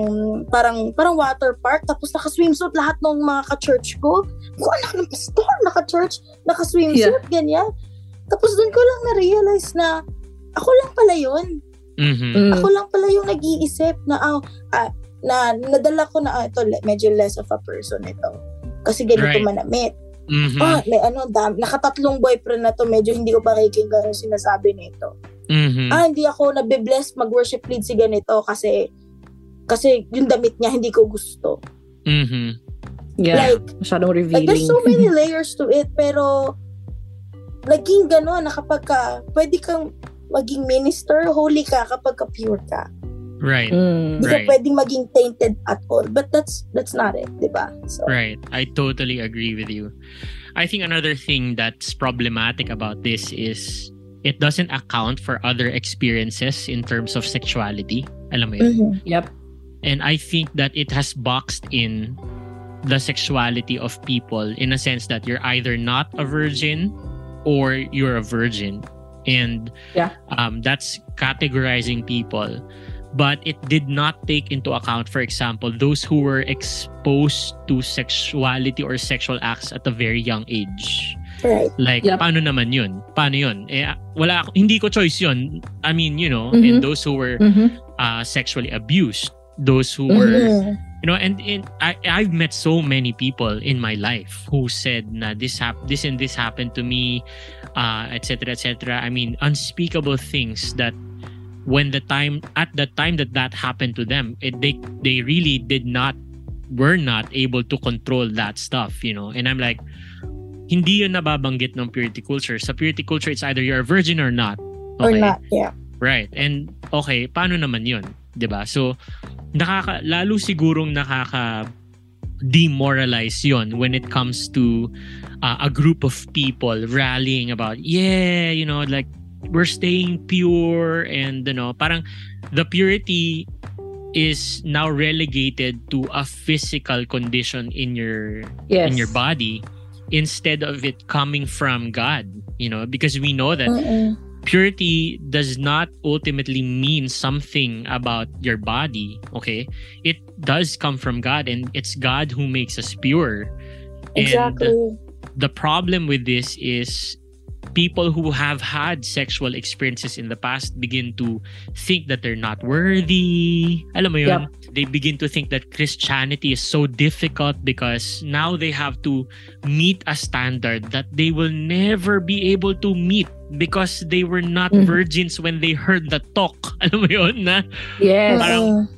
parang parang water park, tapos naka-swimsuit lahat ng mga ka-church ko. Ko, anak ng pastor, naka-church, naka-swimsuit, ganyan. Tapos doon ko lang na-realize na, ako lang pala yun. Mhm. Mm. Ako lang pala yung nag-iisip na, ah, ah, na nadala ko na, ah, ito, le- medyo less of a person ito. Kasi ganito Right. manamit. Mhm. Ah, may ano, dam, nakatatlong boyfriend na to, medyo hindi ko pakikinggan yung sinasabi nito. Mhm. Ah, hindi ako nabibless mag-worship lead si ganito kasi kasi yung damit niya hindi ko gusto. Mhm. Yeah. Like, Masyadong like revealing. there's so many layers to it pero naging gano'n na kapag ka, pwede kang maging minister, holy ka kapag ka pure ka. Right. Mm. Hindi Right. ka pwedeng maging tainted at all. But that's that's not it, di ba? So, Right. I totally agree with you. I think another thing that's problematic about this is it doesn't account for other experiences in terms of sexuality. Alam mo yun? mhm. Yep. And I think that it has boxed in the sexuality of people in a sense that you're either not a virgin or you're a virgin. And Yeah. um, that's categorizing people. But it did not take into account, for example, those who were exposed to sexuality or sexual acts at a very young age. Right. Like, Yep. paano naman yun? Paano yun? Eh, wala, ako- hindi ko choice yun. I mean, you know, Mhm. and those who were Mhm. uh, sexually abused, those who were, Mhm. you know, and, and I, I've met so many people in my life who said na this hap- this and this happened to me, uh, etc. etc. I mean, unspeakable things that when the time at the time that that happened to them, it, they they really did not were not able to control that stuff, you know. And I'm like, hindi yun nababanggit ng purity culture. Sa purity culture, it's either you're a virgin or not. Or not, yeah. Right. And okay, paano naman 'yun, 'di ba? So nakaka lalo sigurong nakaka demoralize 'yon when it comes to uh, a group of people rallying about yeah, you know, like we're staying pure and you know, parang the purity is now relegated to a physical condition in your Yes. in your body instead of it coming from God, you know, because we know that Mm-mm. purity does not ultimately mean something about your body okay it does come from god and it's god who makes us pure Exactly. and the problem with this is people who have had sexual experiences in the past begin to think that they're not worthy alam mo yun they begin to think that christianity is so difficult because now they have to meet a standard that they will never be able to meet because they were not Mhm. virgins when they heard the talk alam mo yun na Yes. Parang- Mm-mm.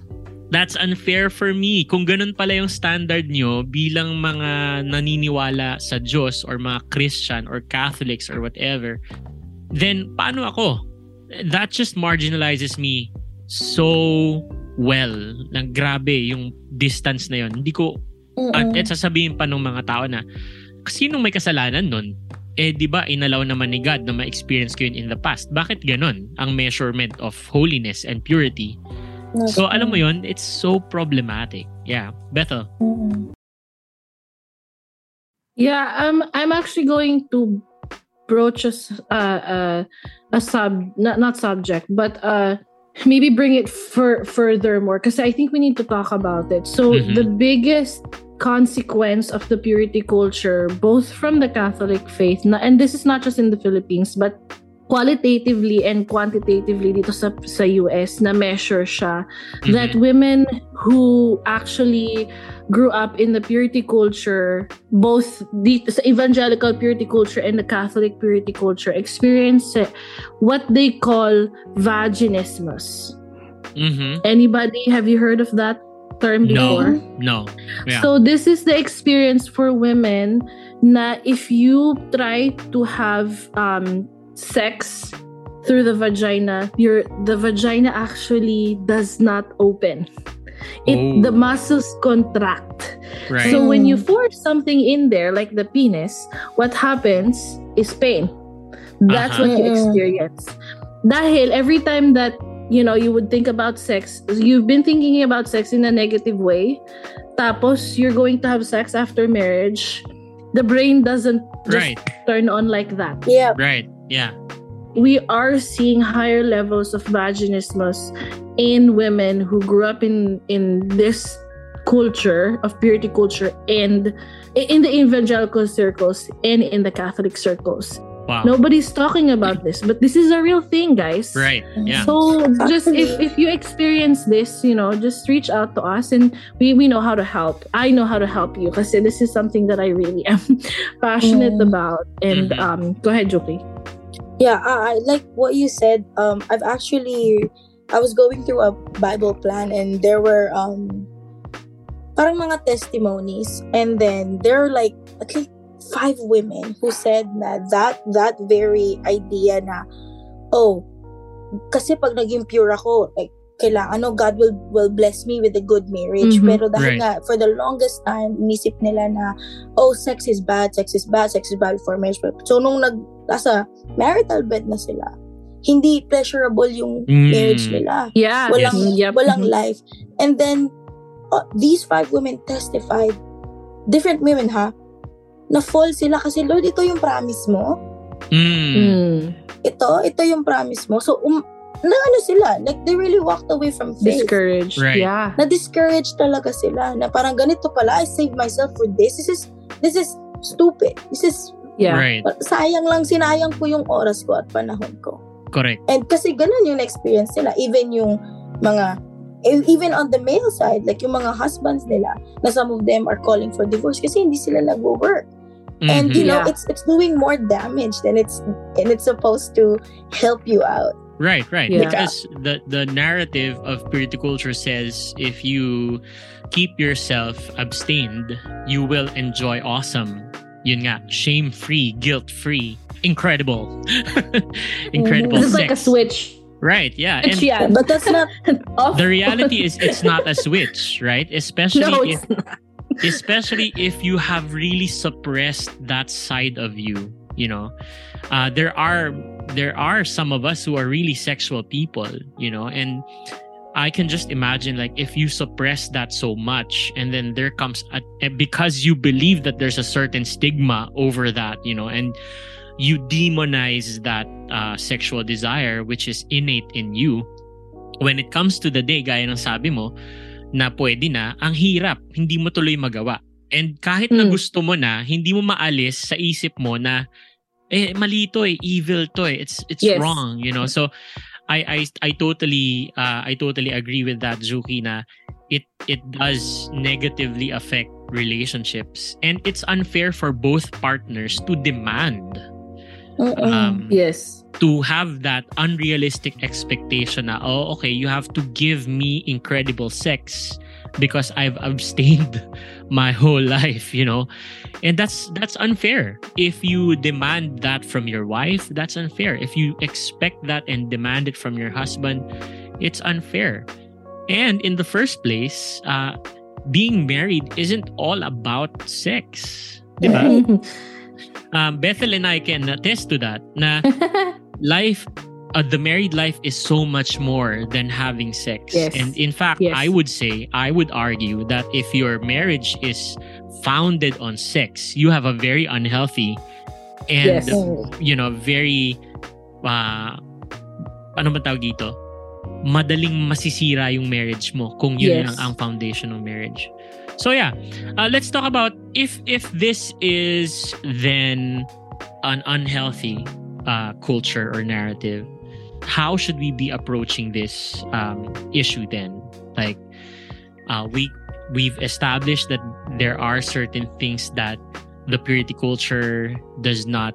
That's unfair for me. Kung ganun pala yung standard nyo bilang mga naniniwala sa Diyos or mga Christian or Catholics or whatever, then paano ako? That just marginalizes me so well. Lang grabe yung distance na yun. Hindi ko, Mm-mm. at, at sasabihin pa ng mga tao na, sinong may kasalanan nun? eh di ba inalaw naman ni God na ma-experience ko yun in the past. Bakit ganon ang measurement of holiness and purity? So alam mo yun, it's so problematic. Yeah, Bethel. Mm. Yeah, um, I'm actually going to broach a, uh, uh, a sub, not, not subject, but uh, maybe bring it fur- furthermore because I think we need to talk about it. So, Mhm. the biggest consequence of the purity culture, both from the Catholic faith, and this is not just in the Philippines, but qualitatively and quantitatively dito sa, sa US na measure siya Mhm. that women who actually grew up in the purity culture, both the sa evangelical purity culture and the Catholic purity culture, experience eh, what they call vaginismus. Mhm. Anybody have you heard of that term before? No. Yeah. So this is the experience for women na if you try to have um, sex through the vagina, your the vagina actually does not open. It Oh. the muscles contract. right. So when you force something in there, like the penis, what happens is pain. That's Uh-huh. what you experience. Dahil every time that you know you would think about sex, you've been thinking about sex in a negative way. Tapos you're going to have sex after marriage. The brain doesn't just right. turn on like that. Yeah. Right. Yeah. We are seeing higher levels of vaginismus in women who grew up in in this culture of purity culture and in the evangelical circles and in the Catholic circles. Wow. Nobody's talking about this, but this is a real thing, guys. Right. Yeah. So just if, if you experience this, you know, just reach out to us and we, we know how to help. I know how to help you because this is something that I really am passionate Mm. about. And Mhm. um go ahead, Juki. Yeah, I, I like what you said. Um, I've actually, I was going through a Bible plan, and there were um, parang mga testimonies, and then there are like at least five women who said na that that very idea na, oh, kasi pag naging pure ako, like kailangan, ano, God will will bless me with a good marriage. Mhm. Pero dahil Right. nga, for the longest time, inisip nila na, oh, sex is bad, sex is bad, sex is bad for marriage. So, nung nag, nasa marital bed na sila, hindi pleasurable yung Mm. marriage nila. Yeah. Walang, Yep. walang Mhm. life. And then, uh, these five women testified, different women ha, na fall sila kasi, Lord, ito yung promise mo. Mm. Mm. Ito, ito yung promise mo. So, um, na ano sila, like they really walked away from faith. Discouraged. Right. Yeah. Na-discourage talaga sila na parang ganito pala, I saved myself for this. This is, this is stupid. This is, Yeah. Right. sayang lang, sinayang ko yung oras ko at panahon ko. Correct. And kasi ganun yung experience nila. Even yung mga, e- even on the male side, like yung mga husbands nila, na some of them are calling for divorce kasi hindi sila nag-work. And Mhm. you know, Yeah. it's it's doing more damage than it's and it's supposed to help you out. Right, right. Yeah. Because the the narrative of purity culture says if you keep yourself abstained, you will enjoy awesome. Yun nga, shame-free, guilt-free, incredible. incredible This is like a switch. Right, yeah. And yeah. But that's not the reality is it's not a switch, right? Especially no, if especially if you have really suppressed that side of you you know uh, there are there are some of us who are really sexual people you know and i can just imagine like if you suppress that so much and then there comes a, and because you believe that there's a certain stigma over that you know and you demonize that uh, sexual desire which is innate in you when it comes to the day gaya ng sabi mo na pwede na, ang hirap, hindi mo tuloy magawa. And kahit na Mm. gusto mo na, hindi mo maalis sa isip mo na, eh, mali to eh, evil to eh, it's, it's Yes. wrong, you know? So, I, I, I totally, uh, I totally agree with that, Zuki, na it, it does negatively affect relationships. And it's unfair for both partners to demand Mm-mm. um, Yes. to have that unrealistic expectation na, oh, okay, you have to give me incredible sex because I've abstained my whole life, you know? And that's that's unfair. If you demand that from your wife, that's unfair. If you expect that and demand it from your husband, it's unfair. And in the first place, uh, being married isn't all about sex. Diba? um, Bethel and I can attest to that. Na life, uh, the married life is so much more than having sex. Yes. And in fact, Yes. I would say, I would argue that if your marriage is founded on sex, you have a very unhealthy and Yes. you know, very uh, ano ba tawag dito? Madaling masisira yung marriage mo kung yun Yes. lang ang foundation ng marriage. So yeah, uh, let's talk about if if this is then an unhealthy uh, culture or narrative, how should we be approaching this um, issue then? Like, uh, we we've established that there are certain things that the purity culture does not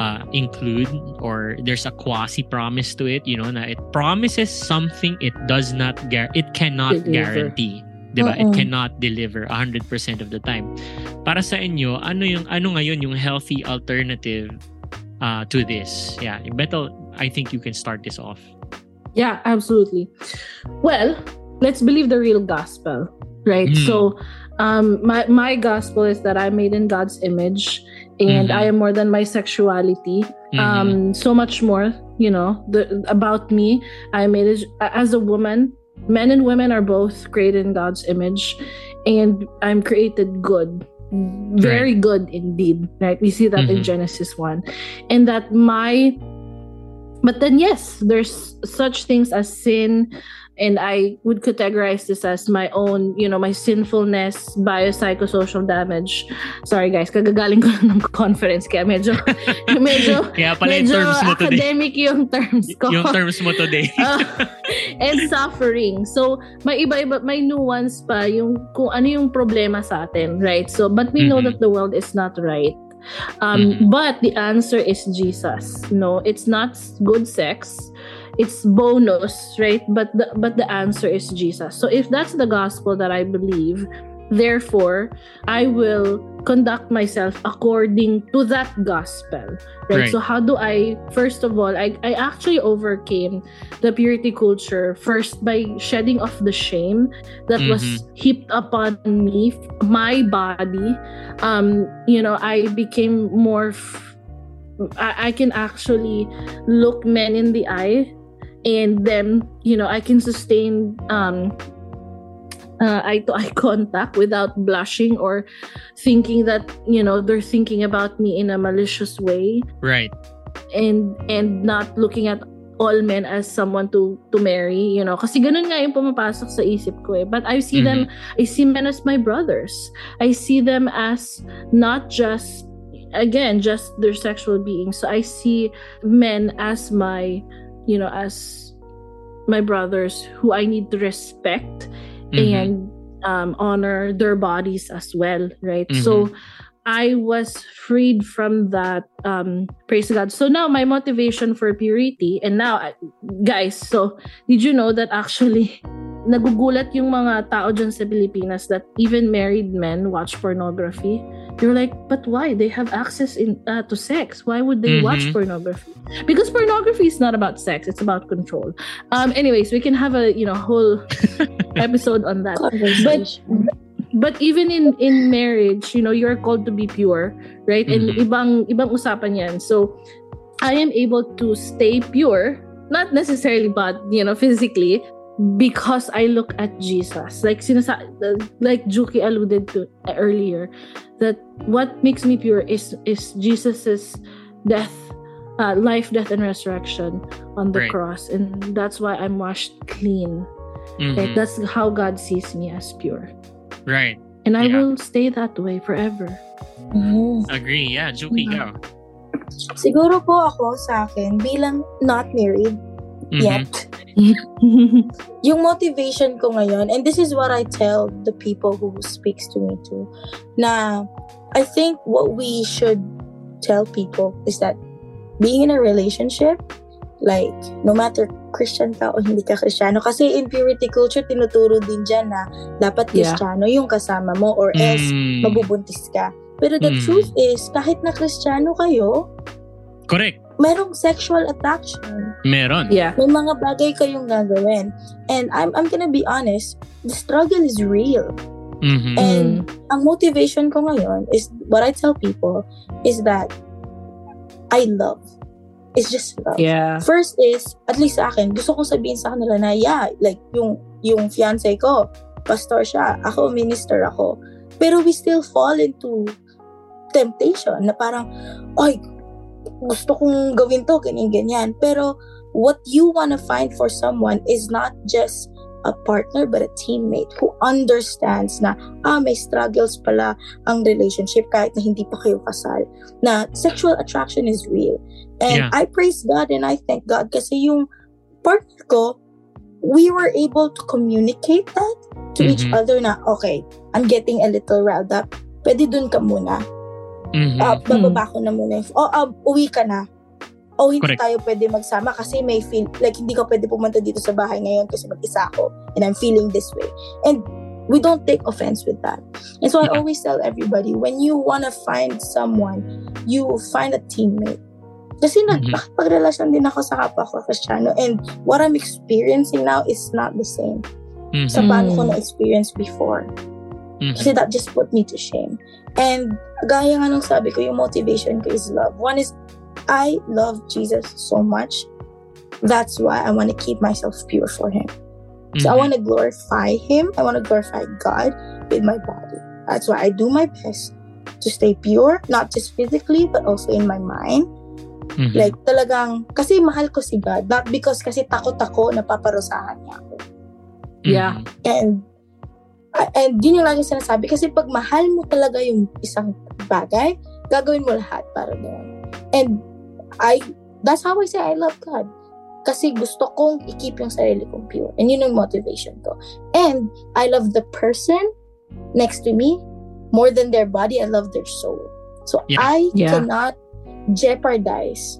uh, include or there's a quasi promise to it you know na it promises something it does not gar- it cannot Deliver. guarantee 'di ba it cannot deliver 100% of the time para sa inyo ano yung ano ngayon yung healthy alternative uh, to this yeah Beto I think you can start this off Yeah, absolutely. Well, let's believe the real gospel, right? Mm. So, um, my my gospel is that I'm made in God's image, and Mhm. I am more than my sexuality. Mhm. Um, so much more, you know, the, about me. I made it as a woman. Men and women are both created in God's image, and I'm created good. Very good indeed, right? We see that in Mhm. Genesis 1. And that my but then yes there's such things as sin and i would categorize this as my own you know my sinfulness biopsychosocial damage sorry guys kagagaling ko lang ng conference kaya medyo medyo kaya pala yung medyo terms mo today academic yung terms ko yung terms mo today Ah, and suffering. So, may iba-iba, may nuance pa yung kung ano yung problema sa atin, right? So, but we know Mhm. that the world is not right. Um, Mhm. But the answer is Jesus. No, it's not good sex. It's bonus, right? But the, but the answer is Jesus. So if that's the gospel that I believe, therefore I will conduct myself according to that gospel. Right. Right. So how do I first of all I, I actually overcame the purity culture first by shedding off the shame that was heaped upon me, my body. Um, you know, I became more f- I, I can actually look men in the eye and then you know I can sustain um uh, eye to eye contact without blushing or thinking that you know they're thinking about me in a malicious way. Right. And and not looking at all men as someone to to marry you know. Kasi ganun nga yung pumapasok sa isip ko eh. But I see them I see men as my brothers. I see them as not just again just their sexual beings. So I see men as my you know as my brothers who I need to respect Mhm. and um, honor their bodies as well, right? So I was freed from that. Um, praise God. So now my motivation for purity, and now, I- guys, so did you know that actually nagugulat yung mga tao dyan sa Pilipinas that even married men watch pornography? You're like, but why? They have access in uh, to sex. Why would they watch Mhm. pornography? Because pornography is not about sex; it's about control. Um, anyways, we can have a you know whole episode on that. Conversation. But even in in marriage, you know, you're called to be pure, right? And Mhm. ibang ibang usapan 'yan. So I am able to stay pure, not necessarily but, you know, physically because I look at Jesus. Like sinasa like Juki alluded to earlier that what makes me pure is is Jesus's death uh, life, death, and resurrection on the Right. cross, and that's why I'm washed clean. Mhm. Right? That's how God sees me as pure. right And I Yeah. will stay that way forever. Mhm. agree yeah Juki Mhm. go Siguro po ako sa akin, bilang not married Mhm. yet, yung motivation ko ngayon, and this is what I tell the people who speaks to me too, na I think what we should tell people is that being in a relationship, like, no matter Christian ka o hindi ka Kristiyano, kasi in purity culture, tinuturo din dyan na dapat Yeah. Kristiyano yung kasama mo or else Mm. mabubuntis ka. Pero the Mm. truth is, kahit na Kristiyano kayo, correct merong sexual attraction. meron yeah. May mga bagay kayong gagawin. And I'm, I'm gonna be honest, the struggle is real. Mhm. And ang motivation ko ngayon is what I tell people is that I love. It's just love. Yeah. First is, at least sa akin, gusto kong sabihin sa kanila na, yeah, like, yung, yung fiancé ko, pastor siya, ako, minister ako. Pero we still fall into temptation na parang, ay, gusto kong gawin to, ganyan, ganyan. Pero, what you wanna find for someone is not just a partner but a teammate who understands na ah may struggles pala ang relationship kahit na hindi pa kayo kasal na sexual attraction is real and Yeah. I praise God and I thank God kasi yung partner ko we were able to communicate that to each Mhm. other na okay I'm getting a little riled up pwede dun ka muna Mhm. Ah, bababa ko na muna o ah, uwi ka na o hindi Correct. tayo pwede magsama kasi may feel like hindi ka pwede pumunta dito sa bahay ngayon kasi mag-isa ako and I'm feeling this way and we don't take offense with that and so I always tell everybody when you wanna find someone you find a teammate kasi Mhm. nagpakipagrelasyon din ako sa kapwa ko Kristiyano and what I'm experiencing now is not the same Mhm. sa paano ko Mm. na-experience before Mhm. kasi that just put me to shame. And gaya nga nung sabi ko, yung motivation ko is love. One is, I love Jesus so much. That's why I want to keep myself pure for Him. So I Mhm. want to glorify Him. I want to glorify God with my body. That's why I do my best to stay pure, not just physically, but also in my mind. Mhm. Like talagang, kasi mahal ko si God. Not because kasi takot ako na paparusahan niya ako. Yeah. Mhm. And and yun yung lagi sinasabi kasi pag mahal mo talaga yung isang bagay, gagawin mo lahat para doon. And I that's how I say I love God. Kasi gusto kong i-keep yung sarili kong pure. And yun yung motivation ko. And I love the person next to me more than their body. I love their soul. So Yeah. I Yeah. cannot jeopardize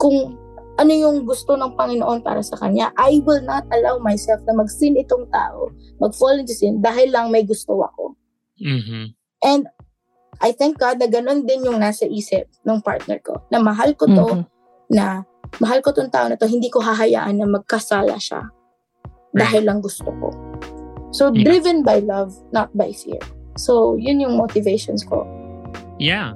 kung ano yung gusto ng Panginoon para sa kanya. I will not allow myself na mag-sin itong tao, mag-fall into sin dahil lang may gusto ako. Mhm. And I thank God na ganun din yung nasa isip ng partner ko. Na mahal ko to, Mhm. na mahal ko tong tao na to, hindi ko hahayaan na magkasala siya dahil lang gusto ko. So, Yeah. driven by love, not by fear. So, yun yung motivations ko. Yeah.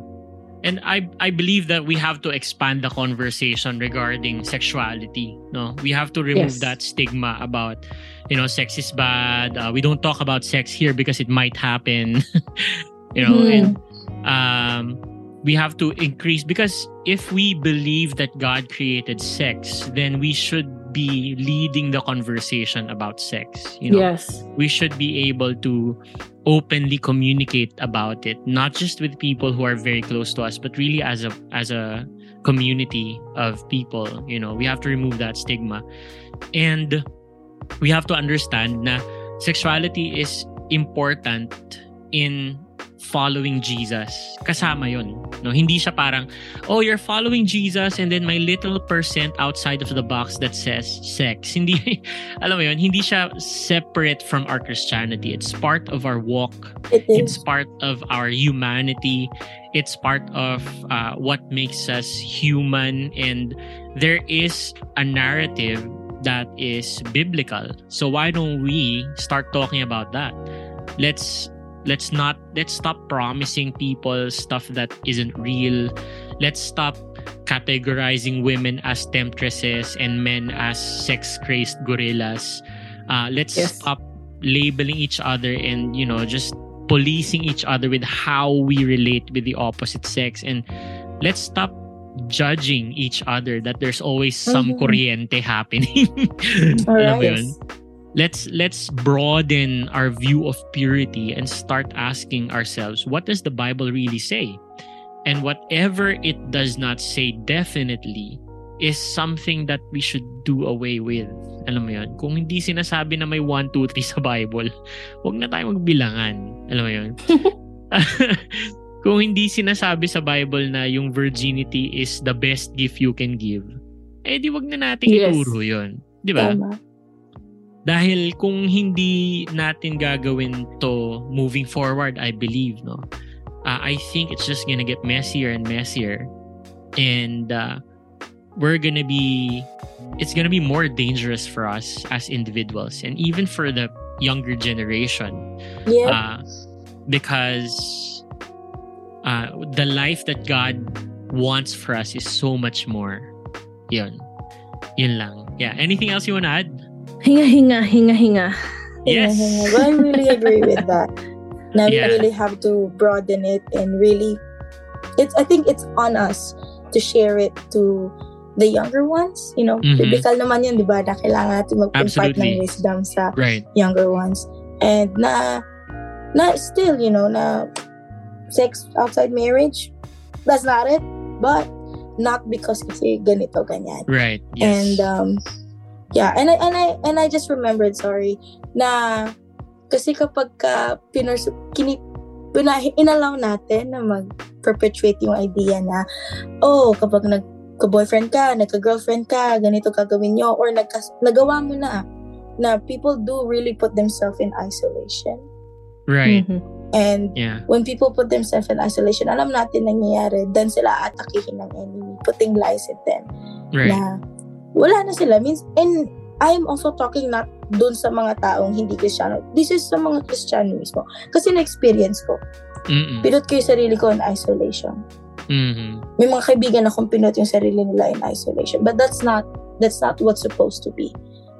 And I I believe that we have to expand the conversation regarding sexuality. No, we have to remove Yes. that stigma about, you know, sex is bad. Uh, we don't talk about sex here because it might happen. you know, Mhm. and um, we have to increase because if we believe that God created sex, then we should be leading the conversation about sex. You know, Yes. we should be able to openly communicate about it not just with people who are very close to us but really as a as a community of people you know we have to remove that stigma and we have to understand that sexuality is important in following Jesus. Kasama yon no? Hindi siya parang oh you're following Jesus and then my little percent outside of the box that says sex. Hindi alam mo yun hindi siya separate from our Christianity. It's part of our walk. It it's part of our humanity. It's part of uh, what makes us human. And there is a narrative that is biblical. So why don't we start talking about that? Let's let's not let's stop promising people stuff that isn't real let's stop categorizing women as temptresses and men as sex crazed gorillas uh, let's Yes. stop labeling each other and you know just policing each other with how we relate with the opposite sex and let's stop judging each other that there's always some Mhm. corriente happening Alam mo? Alright. Let's let's broaden our view of purity and start asking ourselves what does the bible really say? And whatever it does not say definitely is something that we should do away with. Alam mo yun? Kung hindi sinasabi na may 1 2 3 sa bible wag na tayo magbilangan. Alam mo yun? Kung hindi sinasabi sa bible na yung virginity is the best gift you can give eh di wag na nating Yes. ituro yun. Di ba? Tama. Dahil kung hindi natin gagawin to moving forward, I believe, no? Uh, I think it's just gonna get messier and messier. And uh, we're gonna be, it's gonna be more dangerous for us as individuals and even for the younger generation. Yeah. Uh, because uh, the life that God wants for us is so much more. Yun. Yun lang. Yeah. Anything else you want to add? Hinga, hinga, hinga, hinga. Yes. Well, I really agree with that. Now Yeah. we really have to broaden it and really it's I think it's on us to share it to the younger ones. You know, Mhm. biblical naman yun, di ba? Na kailangan natin mag-impart Absolutely. ng wisdom sa Right. younger ones. And na, na still, you know, na sex outside marriage, that's not it. But not because kasi ganito, ganyan. Right. Yes. And um yeah, and I and I and I just remembered, sorry, na kasi kapag ka piners kini pina, inallow natin na mag-perpetuate yung idea na oh, kapag nagka-boyfriend ka, nagka-girlfriend ka, ganito gagawin nyo, or nagka, nagawa mo na, na people do really put themselves in isolation. right. Mhm. And Yeah. when people put themselves in isolation, alam natin nangyayari, then sila atakihin ng enemy, putting lies in them. Right. na wala na sila. Means, and I'm also talking not dun sa mga taong hindi Kristiyano. This is sa mga Kristiyano mismo. Kasi na-experience ko. Mm-mm. Pinot ko yung sarili ko in isolation. Mhm. May mga kaibigan akong pinot yung sarili nila in isolation. But that's not that's not what's supposed to be.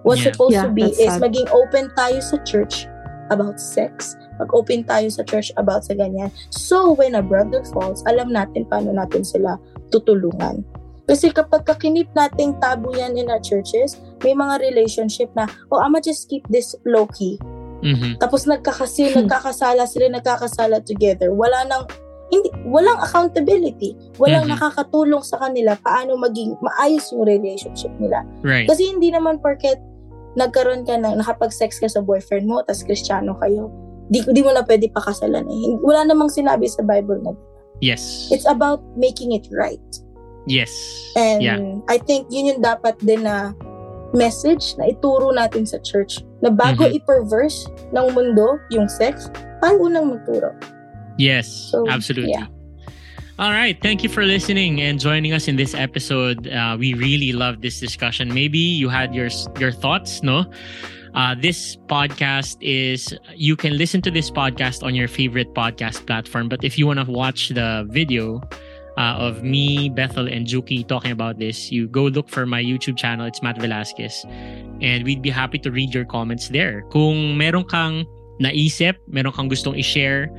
What's Yeah. supposed Yeah, to be is sad. maging open tayo sa church about sex. Mag-open tayo sa church about sa ganyan. So, when a brother falls, alam natin paano natin sila tutulungan. Kasi kapag kakinip nating tabu yan in our churches, may mga relationship na, oh, I'ma just keep this low-key. Mhm. Tapos nagkakasi, Hmm. nagkakasala sila, nagkakasala together. Wala nang, hindi, walang accountability. Walang Mhm. nakakatulong sa kanila paano maging maayos yung relationship nila. Right. Kasi hindi naman porket nagkaroon ka ng, nakapag-sex ka sa boyfriend mo, tas kristyano kayo, di, di mo na pwede pakasalan eh. Wala namang sinabi sa Bible na Yes. it's about making it right. Yes. And yeah. I think yun yung dapat din na message na ituro natin sa church na bago Mhm. i-perverse ng mundo yung sex, tayo unang magturo. Yes. So, absolutely. yeah. All right. Thank you for listening and joining us in this episode. Uh, we really love this discussion. Maybe you had your your thoughts, no? Uh, this podcast is you can listen to this podcast on your favorite podcast platform. But if you want to watch the video uh, of me, Bethel, and Juki talking about this, you go look for my YouTube channel. It's Matt Velasquez, and we'd be happy to read your comments there. Kung meron kang naisip, meron kang gustong i-share,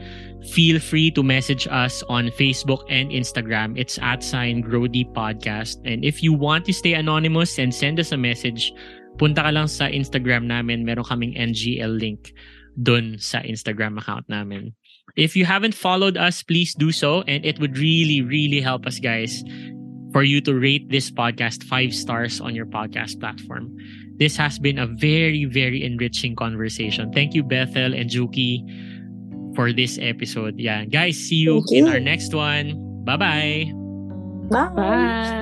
feel free to message us on Facebook and Instagram. It's at sign Grow Deep Podcast. And if you want to stay anonymous and send us a message, punta ka lang sa Instagram namin. Meron kaming NGL link dun sa Instagram account namin. If you haven't followed us, please do so. And it would really, really help us, guys, for you to rate this podcast five stars on your podcast platform. This has been a very, very enriching conversation. Thank you, Bethel and Juki, for this episode. Yeah, guys, see you Thank in our next one. Bye-bye. Bye! Bye.